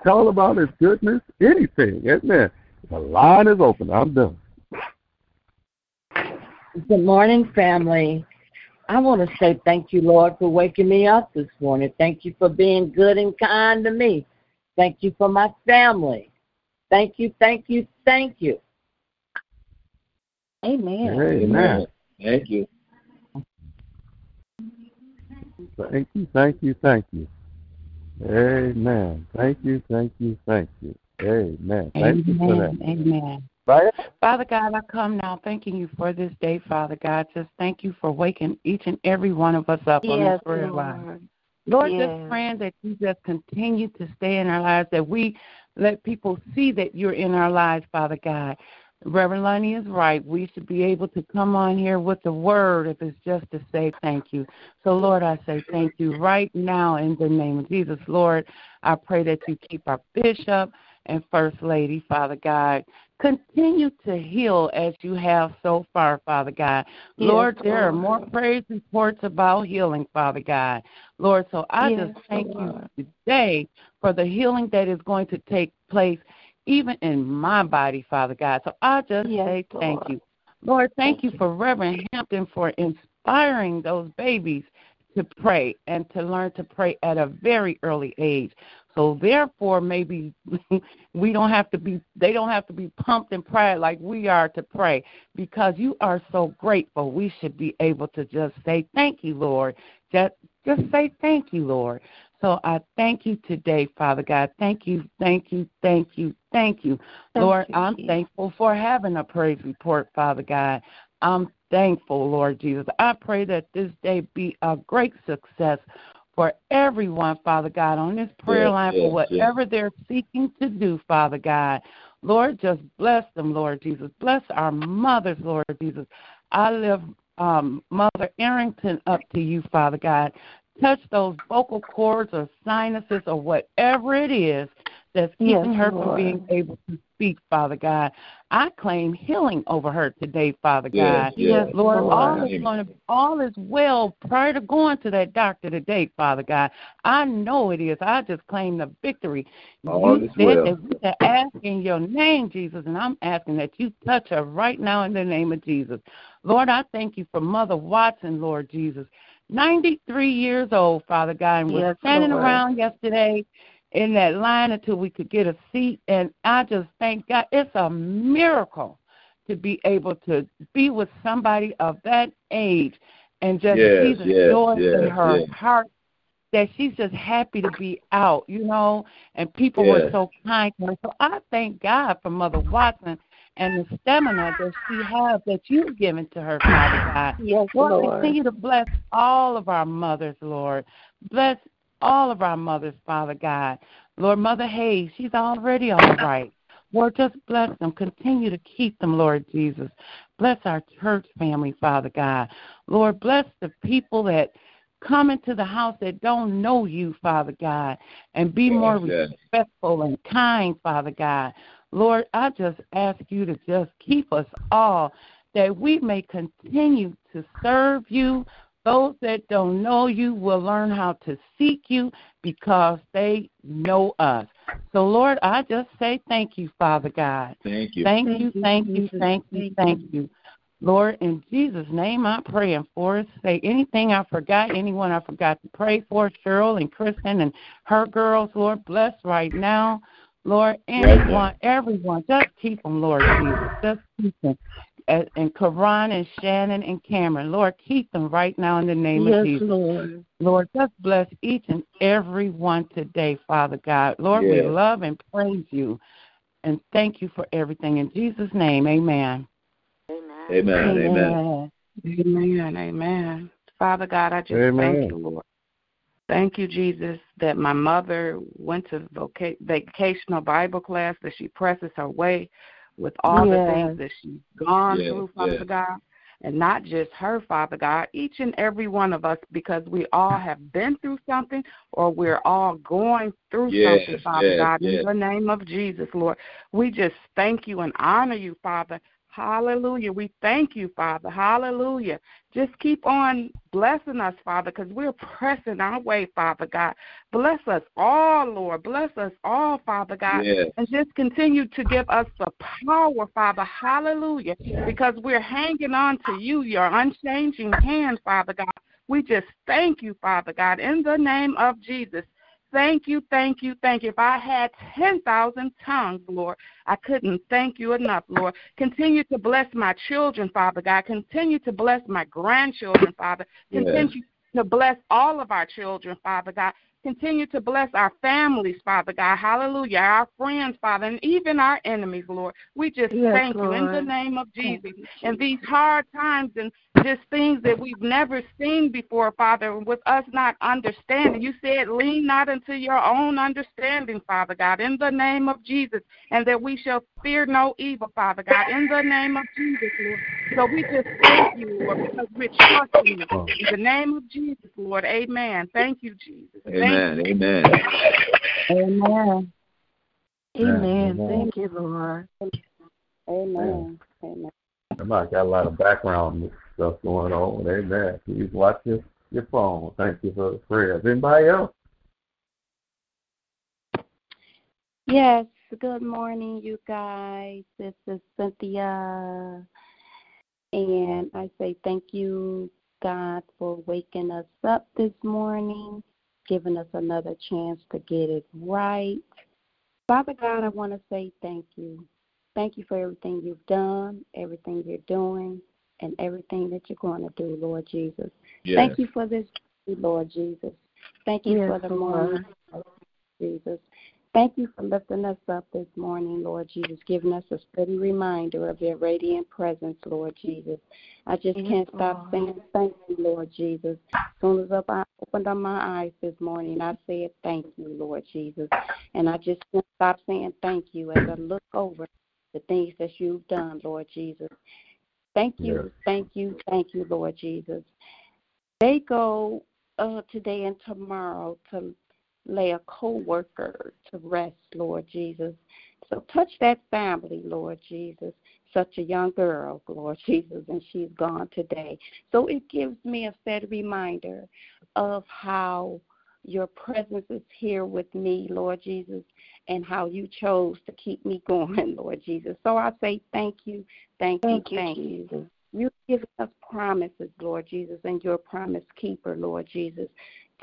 tell about His goodness, anything. Amen. The line is open. I'm done. Good morning, family. I want to say thank you, Lord, for waking me up this morning. Thank you for being good and kind to me. Thank you for my family. Thank you, thank you, thank you. Amen. Amen. Thank you. Thank you, thank you, thank you. Amen. Thank you, thank you, thank you. Amen. Thank Amen. you for that. Amen. Right? Father God, I come now thanking you for this day, Father God. Just thank you for waking each and every one of us up yes, on this prayer line. Lord, yes. just praying that you just continue to stay in our lives, that we let people see that you're in our lives, Father God. Reverend Lonnie is right. We should be able to come on here with the word if it's just to say thank you. So, Lord, I say thank you right now in the name of Jesus. Lord, I pray that you keep our bishop and First Lady, Father God. Continue to heal as you have so far, Father God. Yes, Lord, there Lord. are more praise reports about healing, Father God. Lord, so I yes, just thank Lord. you today for the healing that is going to take place even in my body, Father God. So I just yes, say thank Lord. you. Lord, thank, thank you for Reverend Hampton for inspiring those babies to pray and to learn to pray at a very early age. So therefore, maybe [LAUGHS] we don't have to be they don't have to be pumped and prayed like we are to pray because you are so grateful. We should be able to just say thank you, Lord. Just just say thank you, Lord. So I thank you today, Father God. Thank you, thank you, thank you, thank you. Thank Lord, you, I'm thankful for having a praise report, Father God. I'm thankful, Lord Jesus. I pray that this day be a great success for everyone, Father God, on this prayer yes, line yes, for whatever yes. they're seeking to do, Father God. Lord, just bless them, Lord Jesus. Bless our mothers, Lord Jesus. I lift um, Mother Arrington up to you, Father God. Touch those vocal cords or sinuses or whatever it is that's keeping her Lord. from being able to speak, Father God. I claim healing over her today, Father yes, God. Yes, Lord, Lord. all is going to all is well prior to going to that doctor today, Father God. I know it is. I just claim the victory. All you said well. that we to ask in your name, Jesus, and I'm asking that you touch her right now in the name of Jesus. Lord, I thank you for Mother Watson, Lord Jesus. 93 years old, Father God, and we're standing Lord. around yesterday in that line until we could get a seat. And I just thank God. It's a miracle to be able to be with somebody of that age and just yes, see the yes, joy yes, in her yes. heart that she's just happy to be out, you know, and people yes. were so kind to her. So I thank God for Mother Watson and the stamina that she has that you've given to her, Father [SIGHS] God. Yes, Lord, Lord. continue to bless all of our mothers, Lord. Bless all of our mothers, Father God. Lord, Mother Hayes, she's already all right. Lord, just bless them. Continue to keep them, Lord Jesus. Bless our church family, Father God. Lord, bless the people that come into the house that don't know you, Father God, and be more yes. respectful and kind, Father God. Lord, I just ask you to just keep us all that we may continue to serve you. Those that don't know you will learn how to seek you because they know us. So, Lord, I just say thank you, Father God. Thank you. Thank you, thank you, thank you, thank you. Lord, in Jesus' name I pray and for us. Say anything I forgot, anyone I forgot to pray for, Cheryl and Kristen and her girls, Lord, bless right now. Lord, anyone, everyone, just keep them, Lord Jesus. Just keep them. And Karan and Shannon and Cameron, Lord, keep them right now in the name yes, of Jesus. Lord. Lord, just bless each and every one today, Father God. Lord, Yes. we love and praise you. And thank you for everything. In Jesus' name, amen. Amen. Amen. Amen. Amen. Amen. Father God, I just Amen. thank you, Lord. Thank you, Jesus, that my mother went to voca- vocational Bible class, that she presses her way with all the things that she's gone Yes, through, Father yes. God. And not just her, Father God, each and every one of us, because we all have been through something or we're all going through Yes, something, Father yes, God. yes. In the name of Jesus, Lord, we just thank you and honor you, Father. Hallelujah. We thank you, Father. Hallelujah. Just keep on blessing us, Father, because we're pressing our way, Father God. Bless us all, Lord. Bless us all, Father God. Yes. And just continue to give us the power, Father. Hallelujah. Because we're hanging on to you, your unchanging hand, Father God. We just thank you, Father God, in the name of Jesus. Thank you, thank you, thank you. If I had 10,000 tongues, Lord, I couldn't thank you enough, Lord. Continue to bless my children, Father God. Continue to bless my grandchildren, Father. Yes. Continue to bless all of our children, Father God. Continue to bless our families, Father God. Hallelujah. Our friends, Father, and even our enemies, Lord. We just Yes, thank you in the name of Jesus. And these hard times and just things that we've never seen before, Father, with us not understanding. You said, lean not into your own understanding, Father God, in the name of Jesus, and that we shall fear no evil, Father God, in the name of Jesus, Lord. So we just thank you, Lord, because we're trusting you. In the name of Jesus, Lord. Amen. Thank you, Jesus. Thank Amen. Amen. Amen. Amen. Amen. Thank you, Lord. Amen. Amen. Somebody got a lot of background stuff going on. Amen. Please watch your, your phone. Thank you for the prayers. Anybody else? Yes, good morning, you guys. This is Cynthia. And I say thank you, God, for waking us up this morning, giving us another chance to get it right. Father God, I want to say thank you. Thank you for everything you've done, everything you're doing, and everything that you're going to do, Lord Jesus. Yes. Thank you for this, Lord Jesus. Thank you Yes, for the Lord. morning, Jesus. Thank you for lifting us up this morning, Lord Jesus, giving us a steady reminder of your radiant presence, Lord Jesus. I just Yes, can't stop saying thank you, Lord Jesus. As soon as up- I opened up my eyes this morning, I said thank you, Lord Jesus. And I just can't stop saying thank you as I look over the things that you've done, Lord Jesus. Thank you, Yes. thank you, thank you, Lord Jesus. They go uh, today and tomorrow to lay a co-worker to rest, Lord Jesus. So touch that family, Lord Jesus. Such a young girl, [LAUGHS] Lord Jesus, and she's gone today. So it gives me a sad reminder of how your presence is here with me, Lord Jesus, and how you chose to keep me [LAUGHS] going, Lord Jesus. So I say thank you, thank you, Thank you, Jesus. you. You've given us promises, Lord Jesus, and you're a promise keeper, Lord Jesus.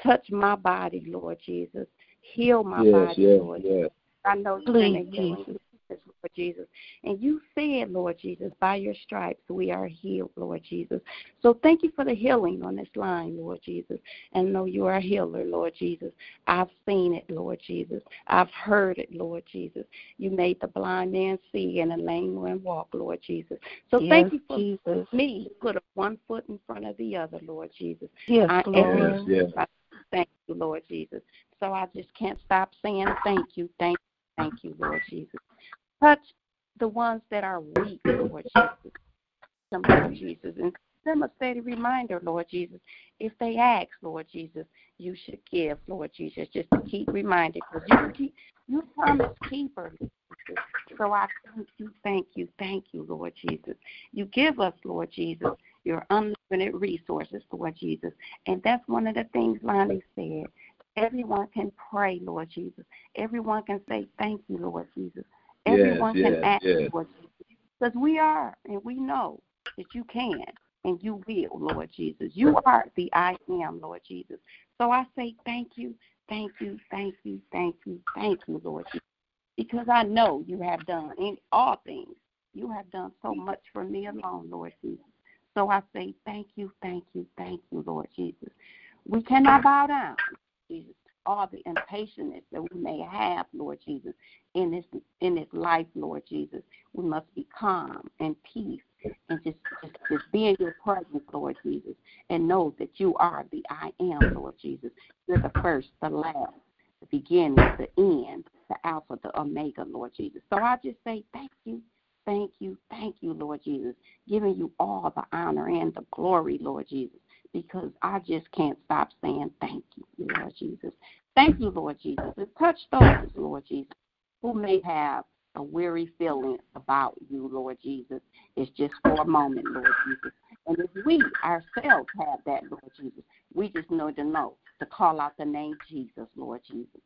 Touch my body, Lord Jesus. Heal my yes. body, Yes. Lord Yes. I know you're Please, going to heal Jesus. Lord Jesus. And you said, Lord Jesus, by your stripes we are healed, Lord Jesus. So thank you for the healing on this line, Lord Jesus. And know you are a healer, Lord Jesus. I've seen it, Lord Jesus. I've heard it, Lord Jesus. You made the blind man see and the lame man walk, Lord Jesus. So Yes, thank you for Jesus. me. Put one foot in front of the other, Lord Jesus. Yes, I Yes. Lord. Yes. I Thank you, Lord Jesus. So I just can't stop saying thank you, thank you, thank you, Lord Jesus. Touch the ones that are weak, Lord Jesus. Lord Jesus. And them a steady reminder, Lord Jesus. If they ask, Lord Jesus, you should give, Lord Jesus, just to keep reminded. Because you keep you promise keeper, so I thank you, thank you, thank you, Lord Jesus. You give us, Lord Jesus, your unlimited resources, Lord Jesus. And that's one of the things Lonnie said. Everyone can pray, Lord Jesus. Everyone can say thank you, Lord Jesus. Everyone yes, can yes, ask, yes. Lord Jesus. Because we are, and we know that you can and you will, Lord Jesus. You are the I am, Lord Jesus. So I say thank you, thank you, thank you, thank you, thank you, Lord Jesus. Because I know you have done in all things. You have done so much for me alone, Lord Jesus. So I say thank you, thank you, thank you, Lord Jesus. We cannot bow down, Jesus. All the impatience that we may have, Lord Jesus, in this in this life, Lord Jesus. We must be calm and peace and just, just just be in your presence, Lord Jesus, and know that you are the I am, Lord Jesus. You're the first, the last, the beginning, the end, the Alpha, the Omega, Lord Jesus. So I just say thank you, thank you, thank you, Lord Jesus, giving you all the honor and the glory, Lord Jesus, because I just can't stop saying thank you, Lord Jesus. Thank you, Lord Jesus. And touch those, Lord Jesus, who may have a weary feeling about you, Lord Jesus. It's just for a moment, Lord Jesus. And if we ourselves have that, Lord Jesus, we just know to know to call out the name Jesus, Lord Jesus.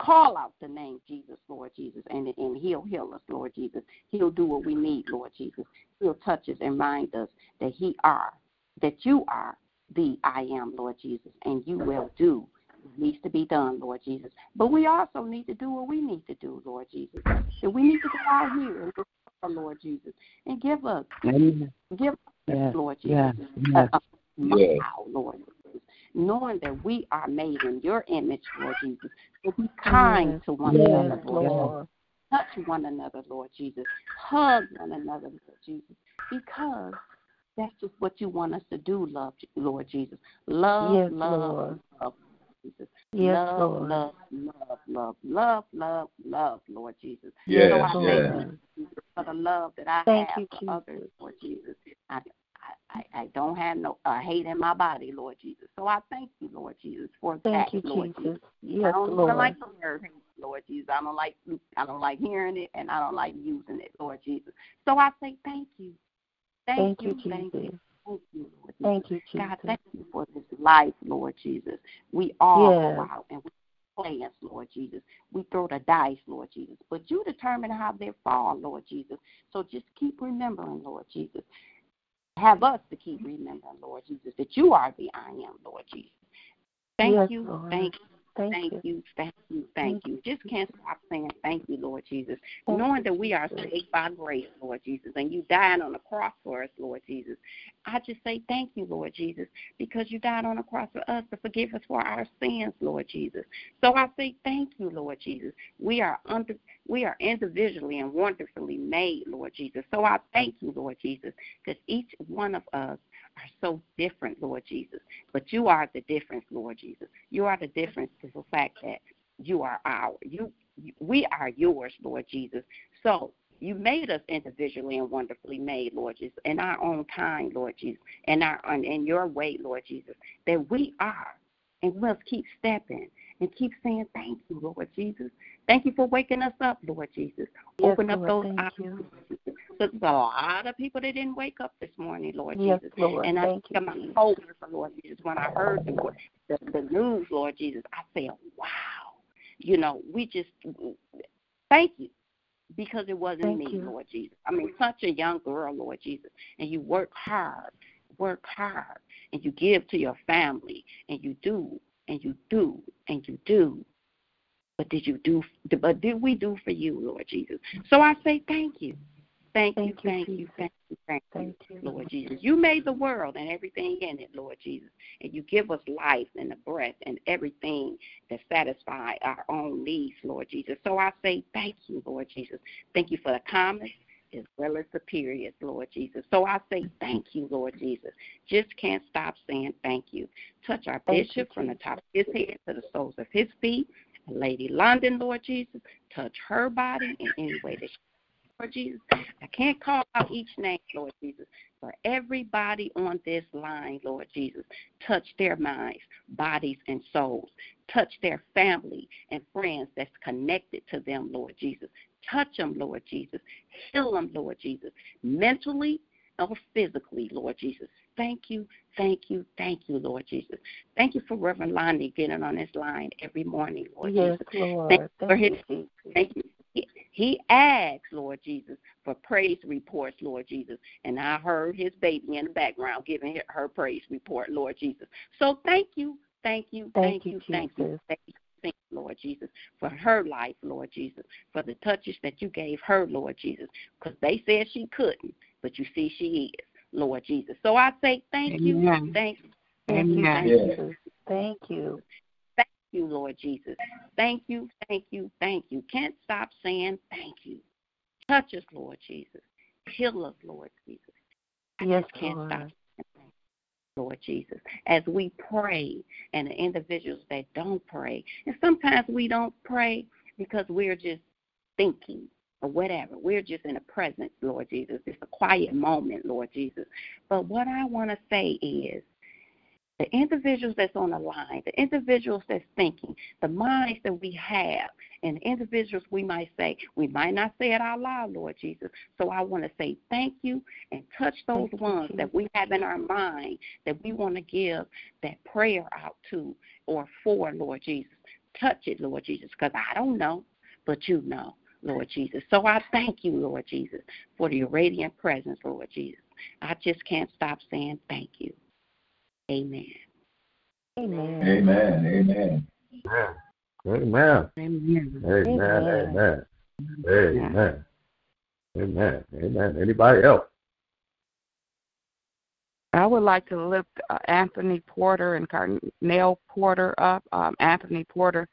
Call out the name Jesus, Lord Jesus, and, and He'll heal us, Lord Jesus. He'll do what we need, Lord Jesus. He'll touch us and remind us that He are, that you are the I am, Lord Jesus, and you will do what needs to be done, Lord Jesus. But we also need to do what we need to do, Lord Jesus. And we need to go out here and look for Lord Jesus and give us, Amen. give us, Yes, Lord Jesus, yes. Uh, uh, a, a Yes. smile, Lord Jesus, knowing that we are made in your image, Lord Jesus. So be kind Yes, to one yes, another, Lord. Lord. Touch one another, Lord Jesus. Hug one another, Lord Jesus. Because that's just what you want us to do, love, Lord Jesus. Love, Yes, love, Lord. love, Jesus. Yes, love, Lord. love, love, love, love, love, love, Lord Jesus. Yes, so I Lord. thank you for the love that I Thank have you, for Jesus. others, Lord Jesus. I, I, I, don't have no uh, hate in my body, Lord Jesus. So I thank you, Lord Jesus, for Thank that, you, Lord Jesus. Jesus. I don't Lord. like the hate, Lord Jesus. I don't like I don't like hearing it and I don't like using it, Lord Jesus. So I say thank you. Thank, Thank you, thank you, thank you, Lord Jesus. Thank you, God, thank you for this life, Lord Jesus. We all Yes. go out and we plans, Lord Jesus. We throw the dice, Lord Jesus. But you determine how they fall, Lord Jesus. So just keep remembering, Lord Jesus. Have us to keep remembering, Lord Jesus, that you are the I am, Lord Jesus. Thank Yes, you, Lord. thank you, Thank thank you. you, thank you, thank you. Just can't stop saying thank you, Lord Jesus. Thank Knowing you, that we are saved by grace, Lord Jesus, and you died on the cross for us, Lord Jesus. I just say thank you, Lord Jesus, because you died on the cross for us to forgive us for our sins, Lord Jesus. So I say thank you, Lord Jesus. We are under we are individually and wonderfully made, Lord Jesus. So I thank you, Lord Jesus, because each one of us are so different, Lord Jesus. But you are the difference, Lord Jesus. You are the difference to the fact that you are our you we are yours, Lord Jesus. So you made us individually and wonderfully made, Lord Jesus, in our own time, Lord Jesus, in our and in your way, Lord Jesus, that we are. And we must keep stepping and keep saying thank you, Lord Jesus. Thank you for waking us up, Lord Jesus. Yes, Open up Lord, those eyes. You. Lord Jesus. There's a lot of people that didn't wake up this morning, Lord Yes, Jesus. Lord, and I thank you, my soul for Lord Jesus. When I heard the, the the news, Lord Jesus, I said, "Wow!" You know, we just thank you because it wasn't Thank me, you. Lord Jesus. I mean, such a young girl, Lord Jesus, and you work hard, work hard, and you give to your family, and you do, and you do, and you do. But did you do? But did we do for you, Lord Jesus? So I say thank you, thank, you, Thank you, thank you, thank you, thank you, Thank you. Lord Jesus. You made the world and everything in it, Lord Jesus, and you give us life and the breath and everything that satisfy our own needs, Lord Jesus. So I say thank you, Lord Jesus. Thank you for the calmness as well as the periods, Lord Jesus. So I say thank you, Lord Jesus. Just can't stop saying thank you. Touch our Thank you, bishop from the top of his head to the soles of his feet. Lady London, Lord Jesus, touch her body in any way that she Lord Jesus. I can't call out each name, Lord Jesus. For everybody on this line, Lord Jesus, touch their minds, bodies, and souls. Touch their family and friends that's connected to them, Lord Jesus. Touch them, Lord Jesus. Heal them, Lord Jesus, mentally or physically, Lord Jesus. Thank you, thank you, thank you, Lord Jesus. Thank you for Reverend Lonnie getting on this line every morning, Lord yes, Jesus. Lord. Thank you for his. Thank you. He, he asks, Lord Jesus, for praise reports, Lord Jesus. And I heard his baby in the background giving her, her praise report, Lord Jesus. So thank you, thank you, Thank thank, you, you, thank you, thank you, thank you, Lord Jesus, for her life, Lord Jesus, for the touches that you gave her, Lord Jesus, because they said she couldn't, but you see she is, Lord Jesus. So I say thank you, Amen. thank you, Thank you, Amen. Yeah. Jesus. Thank you. thank you, Lord Jesus. Thank you, thank you, thank you. Can't stop saying thank you. Touch us, Lord Jesus. Heal us, Lord Jesus. I Yes, just can't Lord. stop saying thank you, Lord Jesus. As we pray, and the individuals that don't pray, and sometimes we don't pray because we're just thinking or whatever. We're just in the presence, Lord Jesus. It's a quiet moment, Lord Jesus. But what I want to say is, the individuals that's on the line, the individuals that's thinking, the minds that we have, and the individuals we might say, we might not say it out loud, Lord Jesus. So I want to say thank you and touch those Thank you, ones that we have in our mind that we want to give that prayer out to or for, Lord Jesus. Touch it, Lord Jesus, because I don't know, but you know, Lord Jesus. So I thank you, Lord Jesus, for your radiant presence, Lord Jesus. I just can't stop saying thank you. Amen. Amen. Amen. Amen. Amen. Amen. Amen. Amen. Amen. Amen. Amen. Amen. Anybody else? I would like to lift uh, Anthony Porter and Carnell Porter up. Um, Anthony Porter,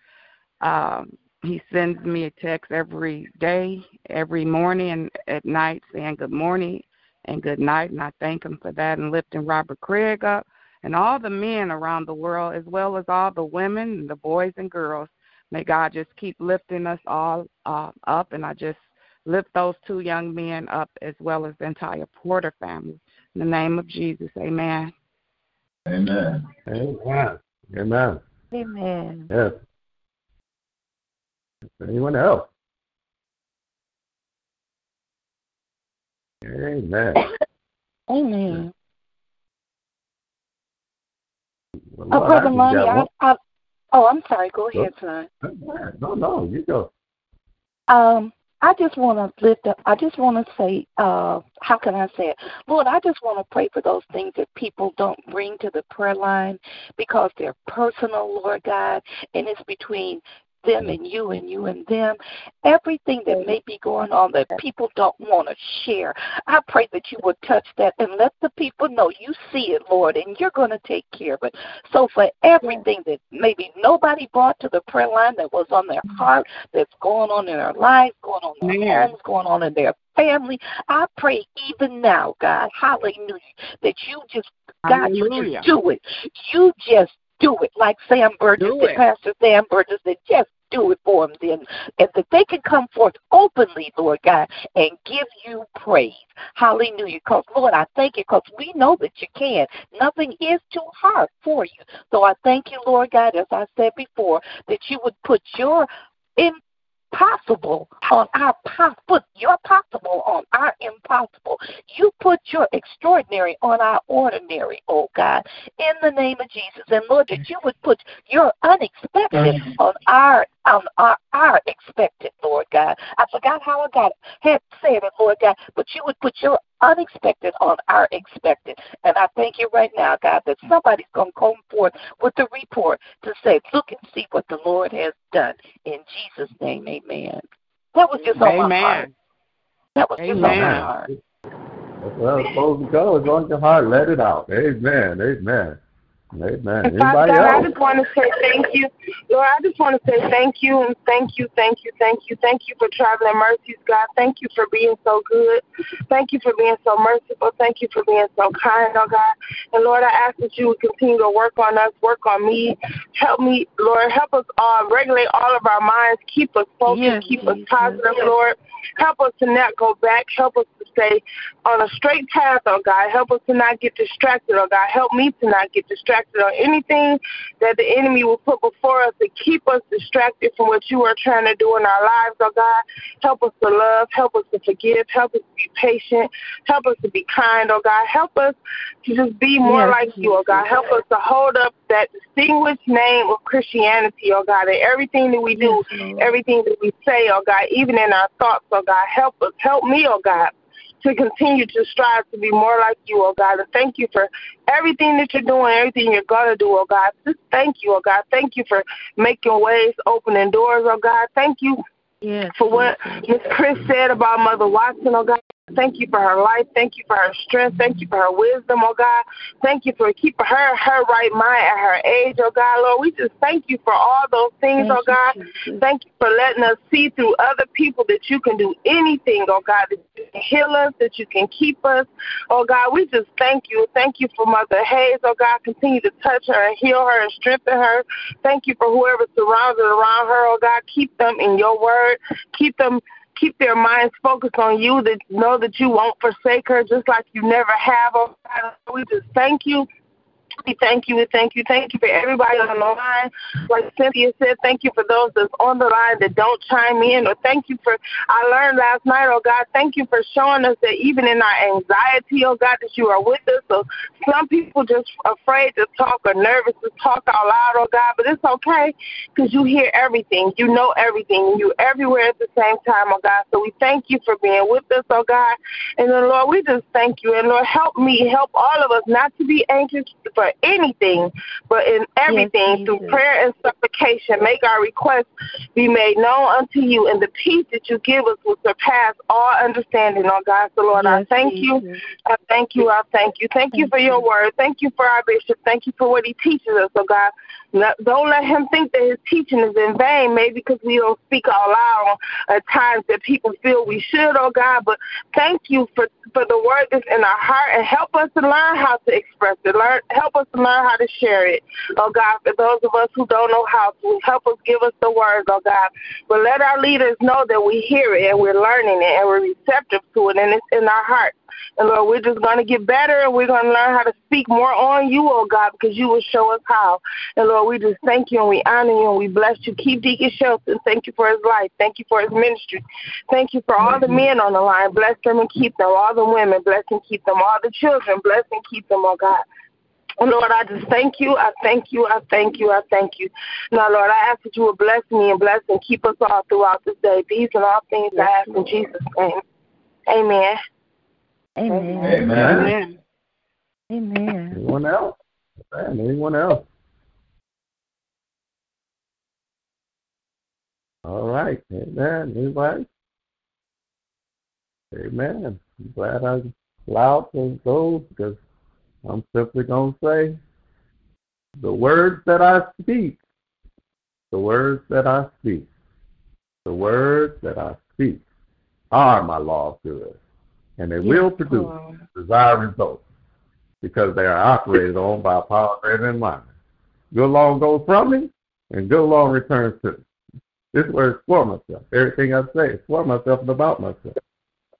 um, he sends me a text every day, every morning and at night saying good morning and good night, and I thank him for that. And lifting Robert Craig up and all the men around the world, as well as all the women and the boys and girls. May God just keep lifting us all uh, up, and I just lift those two young men up as well as the entire Porter family. In the name of Jesus, amen. Amen. Amen. Amen. Amen. Yes. Anyone else? Amen. [COUGHS] Amen. Well, Oh, Lord, Brother Lonnie, I, I, oh, I'm sorry. Go Go. ahead, son. No, no, you go. Um, I just want to lift up. I just want to say, uh, how can I say it, Lord? I just want to pray for those things that people don't bring to the prayer line because they're personal, Lord God, and it's between them and you and you and them. Everything that may be going on that people don't want to share. I pray that you would touch that and let the people know you see it, Lord, and you're going to take care of it. So for everything that maybe nobody brought to the prayer line that was on their mm-hmm. heart, that's going on in their life, going on in their Man. homes, going on in their family, I pray even now, God, hallelujah, that you just, God, you just do it. You just do it like Sam Burgess Do it. Pastor Sam Burgess said, just do it for them then. And that they can come forth openly, Lord God, and give you praise. Hallelujah. Because, Lord, I thank you because we know that you can. Nothing is too hard for you. So I thank you, Lord God, as I said before, that you would put your impossible on our po- put your possible on our impossible. You put your extraordinary on our ordinary, oh God, in the name of Jesus. And Lord, that you would put your unexpected mm. on our on our, our expected, Lord God. I forgot how I got it. Had said it, Lord God, but you would put your unexpected on our expected. And I thank you right now, God, that somebody's going to come forth with a report to say, look and see what the Lord has done. In Jesus' name, amen. That was just on my heart. Amen. That was just on my Amen. heart. That's where it's supposed to go. It's on your heart. Let it out. Amen. Amen. Amen. And Father Anybody God, I just want to say thank you. Lord, I just want to say thank you and thank you, thank you, thank you. Thank you for traveling mercies, God. Thank you for being so good. Thank you for being so merciful. Thank you for being so kind, oh God. And Lord, I ask that you would continue to work on us, work on me. Help me, Lord, help us all regulate all of our minds, keep us focused, Yes, keep us Jesus. positive, Lord. Help us to not go back. Help us to stay on a straight path, oh God. Help us to not get distracted, oh God. Help me to not get distracted on anything that the enemy will put before us to keep us distracted from what you are trying to do in our lives, oh God. Help us to love. Help us to forgive. Help us to be patient. Help us to be kind, oh God. Help us to just be more yes. like you, oh God. Help us to hold up that distinguished name of Christianity, oh God, in everything that we do, everything that we say, oh God, even in our thoughts, oh God. Help us. Help me, oh God to continue to strive to be more like you, oh God. And thank you for everything that you're doing, everything you're going to do, oh God. Just thank you, oh God. Thank you for making ways, opening doors, oh God. Thank you yes, for what Miss Chris said about Mother Watson, oh God. Thank you for her life. Thank you for her strength. Thank you for her wisdom, oh God. Thank you for keeping her her right mind at her age, oh God, Lord. We just thank you for all those things, thank oh God. You, thank you for letting us see through other people that you can do anything, oh God, that you can heal us, that you can keep us. Oh God, we just thank you. Thank you for Mother Hayes, oh God. Continue to touch her and heal her and strengthen her. Thank you for whoever surrounds her around her, oh God. Keep them in your word. Keep them keep their minds focused on you, that know that you won't forsake her just like you never have. Oh God, we just thank you we thank you. We thank you. Thank you for everybody on the line. Like Cynthia said, thank you for those that's on the line that don't chime in. Or thank you for, I learned last night, oh God, thank you for showing us that even in our anxiety, oh God, that you are with us. So some people just afraid to talk or nervous to talk out loud, oh God, but it's okay because you hear everything. You know everything. You're everywhere at the same time, oh God. So we thank you for being with us, oh God. And then, Lord, we just thank you. And Lord, help me, help all of us not to be anxious for anything, but in everything yes, through prayer and supplication, make our requests be made known unto you, and the peace that you give us will surpass all understanding, oh God. So, Lord, yes, I thank Jesus. you. I thank you. I thank you. Thank, thank you for your word. Thank you for our bishop. Thank you for what he teaches us, oh God. Don't let him think that his teaching is in vain, maybe because we don't speak out loud at times that people feel we should, oh God. But thank you for, for the word that's in our heart and help us to learn how to express it. Learn, help us to learn how to share it, oh God. For those of us who don't know how to, help us give us the words, oh God. But let our leaders know that we hear it and we're learning it and we're receptive to it and it's in our hearts. And Lord, we're just going to get better and we're going to learn how to speak more on you, oh God, because you will show us how. And Lord, we just thank you and we honor you and we bless you. Keep Deacon Shelton. Thank you for his life. Thank you for his ministry. Thank you for all the men on the line. Bless them and keep them. All the women, bless and keep them. All the children, bless and keep them, oh God. And Lord, I just thank you. I thank you. I thank you. I thank you. Now, Lord, I ask that you will bless me and bless and keep us all throughout this day. These and all things I ask in Jesus' name. Amen. Amen. Amen. Amen. Amen. Anyone else? Anyone else? All right. Amen. Anybody? Amen. I'm glad I allowed to go because I'm simply going to say the words that I speak, the words that I speak, the words that I speak are my law of good and they yes, will produce oh. desired results because they are operated on by a power greater than mine. Good long goes from me, and good long returns to me. This word is for myself. Everything I say is for myself and about myself.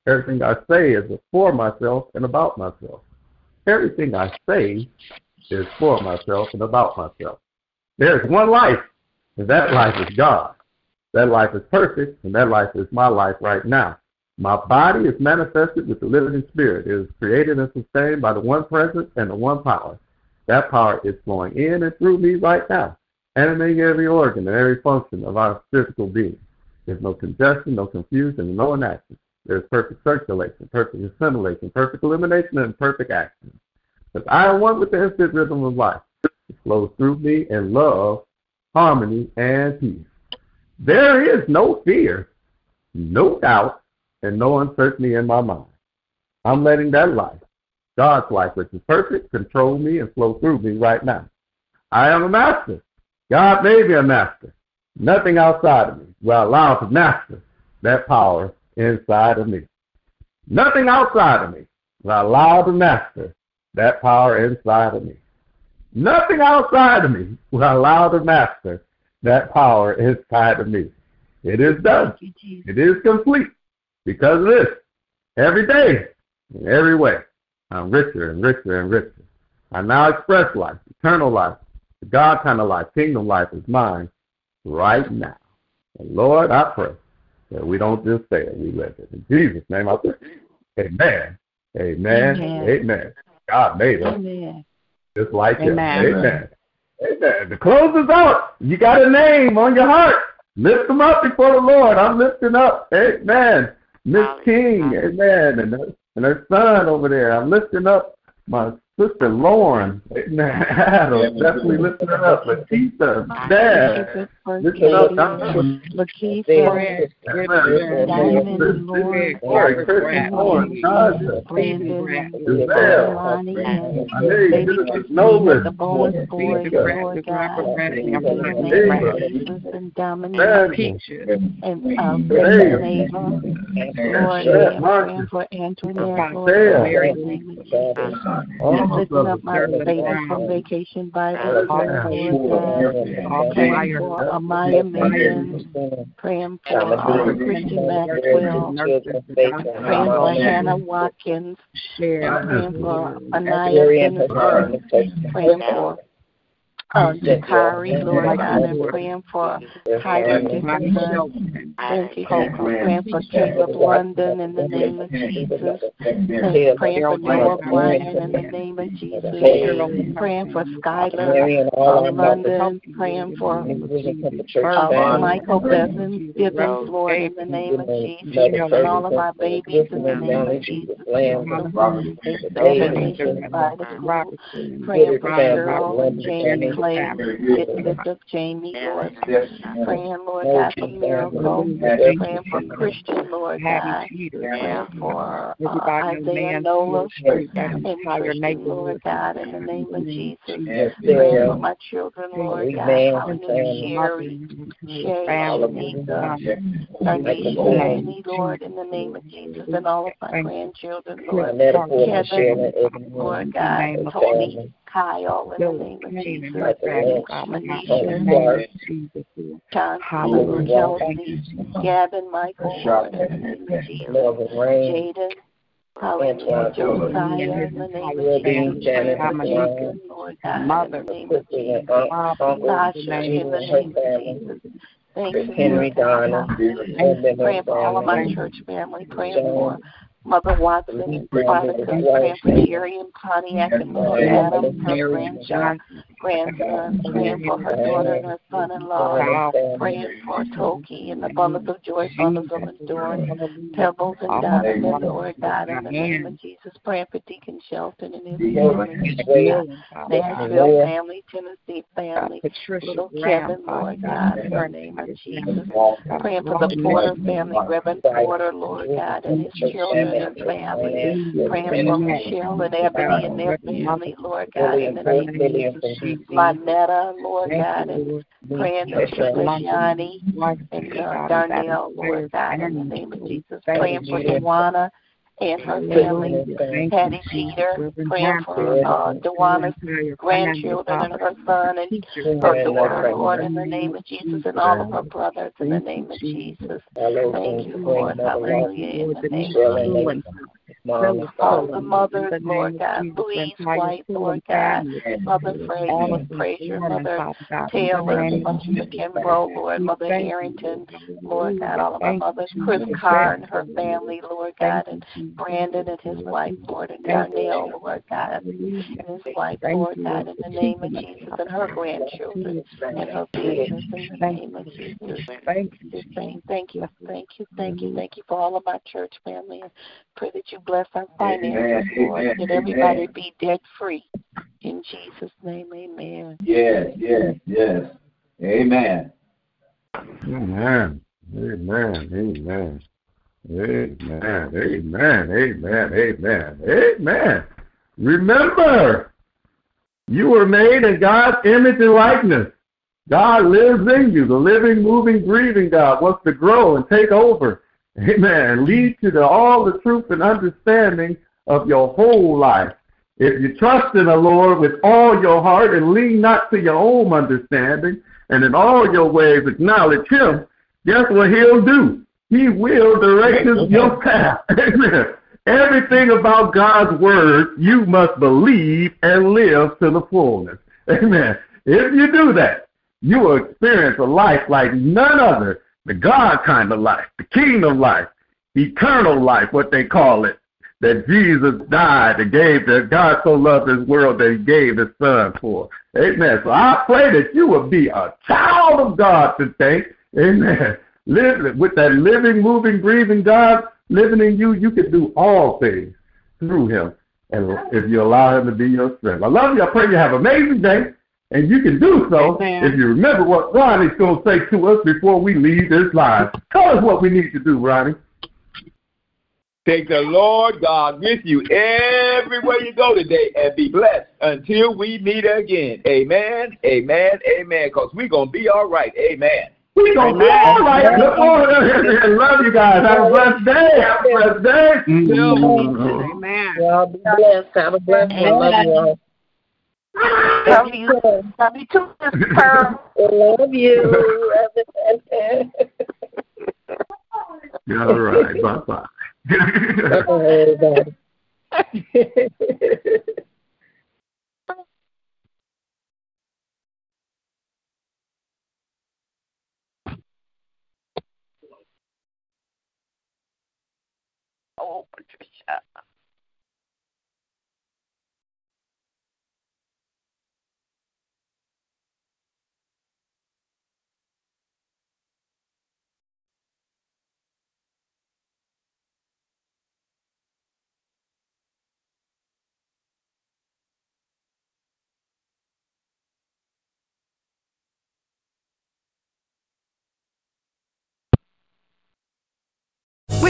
Everything I say is for myself and about myself. Everything I say is for myself and about myself. There's one life, and that life is God. That life is perfect, and that life is my life right now. My body is manifested with the living spirit. It is created and sustained by the one presence and the one power. That power is flowing in and through me right now, animating every organ and every function of our physical being. There's no congestion, no confusion, no inaction. There's perfect circulation, perfect assimilation, perfect elimination, and perfect action. Because I am one with the instant rhythm of life. It flows through me in love, harmony, and peace. There is no fear, no doubt, and no uncertainty in my mind. I'm letting that life, God's life, which is perfect, control me and flow through me right now. I am a master. God may be a master. Nothing outside of me will allow to master that power inside of me. Nothing outside of me will allow to master that power inside of me. Nothing outside of me will allow to master that power inside of me. It is done. It is complete. Because of this. Every day, in every way, I'm richer and richer and richer. I now express life, eternal life, the God kind of life, kingdom life is mine right now. And Lord, I pray that we don't just say it, we live it. In Jesus' name I pray. Amen. Amen. Amen. Amen. God made us. Amen. Just like Amen. Him. Amen. Amen. The close is out. You got a name on your heart. Lift them up before the Lord. I'm lifting up. Amen. Miss King. Amen. And her, and her son over there. I'm lifting up my Sister Lauren, [LAUGHS] Adam, definitely listen up. Latisha, Dad, Lakeisha, Diamond, Lauren, Brandon, Lonnie, Nolan, the boys, for Antoinette, I'm lifting up my baby from vacation Bible, praying for Amaya Million, praying for uh, Christian Maxwell, praying for Hannah Watkins, praying for Anaya praying for uh, Jakari, Lord God, and praying for Tyler Dickinson. Thank you, Praying for Caleb London in the name of Jesus. Praying for Noah Bryan in the name of Jesus. Praying for Skylar uh, London. Praying for uh, Michael Bevins, Gibbons, Lord, in the name of Jesus. And all of our babies in the name of Jesus. Praying for Cheryl and James Clay, lift up Jamie, Lord. Praying, Lord God, for miracle. Praying for Christian, Lord God. Praying for uh, Isaiah Nola and Christian, Lord God, in the name of Jesus. Praying for my children, Lord God. Hallelujah. Sherry, Sherry, Shanika, Tanisha, Amy, Lord, in the name of Jesus, and all of my grandchildren, Lord. Kevin, Lord God, Tony. Kyle in the name of Jesus. Manisha, John, Kelsey, Gavin, Michael, Lord, in the name of Jesus. Jaden, Hallelujah, Josiah, in the name of Jesus. Lord God, in the name of Jesus. Sasha, in the name of Jesus. Thank you, Henry Donna. Praying for all of my church family, praying for Mother Watson, Father, praying for and Pontiac and Lord Adam, her grandson, grandson, praying for her daughter and her son-in-law, praying for Toki and the bundles of joy, bundles of endurance, pebbles and diamonds, Lord God, in the name of Jesus, praying for Deacon Shelton and his family, Nashville family, Tennessee family, little Kevin, Lord God, in the name of Jesus, praying for the Porter family, Reverend Porter, Lord God, and his children and family, praying for Michelle and Ebony and their family, Lord God, in the name of Jesus, Lynetta, Lord God, and praying for Johnny and Darnell, Lord God, in the name of Jesus, praying for Dewana and her family, Patty Peter, praying for uh, Dewana's grandchildren and her son and her daughter, Lord, in the name of Jesus, and all of her brothers, in the name of Jesus. Thank you, Lord. Hallelujah. In the name of Jesus. All the mothers, Lord God, Louise White, Lord God, Mother Fraser, Fraser, Mother Taylor, Mother McKenroe, Lord, Mother Harrington, Lord God, all of our mothers, Chris Carr and her family, Lord God, and Brandon and his wife, Lord, and Darnell, Lord God, and his wife, Lord God, in the name of Jesus, and her grandchildren and her business in the name of Jesus. Thank you, thank you, thank you, thank you, thank you for all of my church family, and pray that you bless our finances, Lord, that everybody be debt free. In Jesus' name, amen. Yes, yes, yes. Amen. Amen. Amen. Amen. Amen. Amen. Amen. Amen. Amen. Remember, you were made in God's image and likeness. God lives in you. The living, moving, breathing God wants to grow and take over. Amen. Lead to the, all the truth and understanding of your whole life. If you trust in the Lord with all your heart and lean not to your own understanding, and in all your ways acknowledge Him, guess what He'll do? He will direct your path. [LAUGHS] Amen. Everything about God's word you must believe and live to the fullness. Amen. If you do that, you will experience a life like none other, the God kind of life, the kingdom life, eternal life, what they call it, that Jesus died and gave that God so loved this world that he gave his son for. Amen. So I pray that you will be a child of God today. Amen. Live with that living, moving, breathing God living in you, you can do all things through him. And if you allow him to be your strength. I love you. I pray you have an amazing day. And you can do so Amen. if you remember what Ronnie's going to say to us before we leave this live. Tell us what we need to do, Ronnie. Take the Lord God with you everywhere you go today and be blessed until we meet again. Amen, amen, amen. Because we're going to be all right. Amen. We're going to be all right. Look forward Love you guys. Have a blessed day. Have a blessed day. Amen. Y'all be blessed. Have a blessed day. Love you all. Love you. Love you too, Miss Pearl. Love you. all right. Bye-bye. [LAUGHS] Bye-bye, Oh,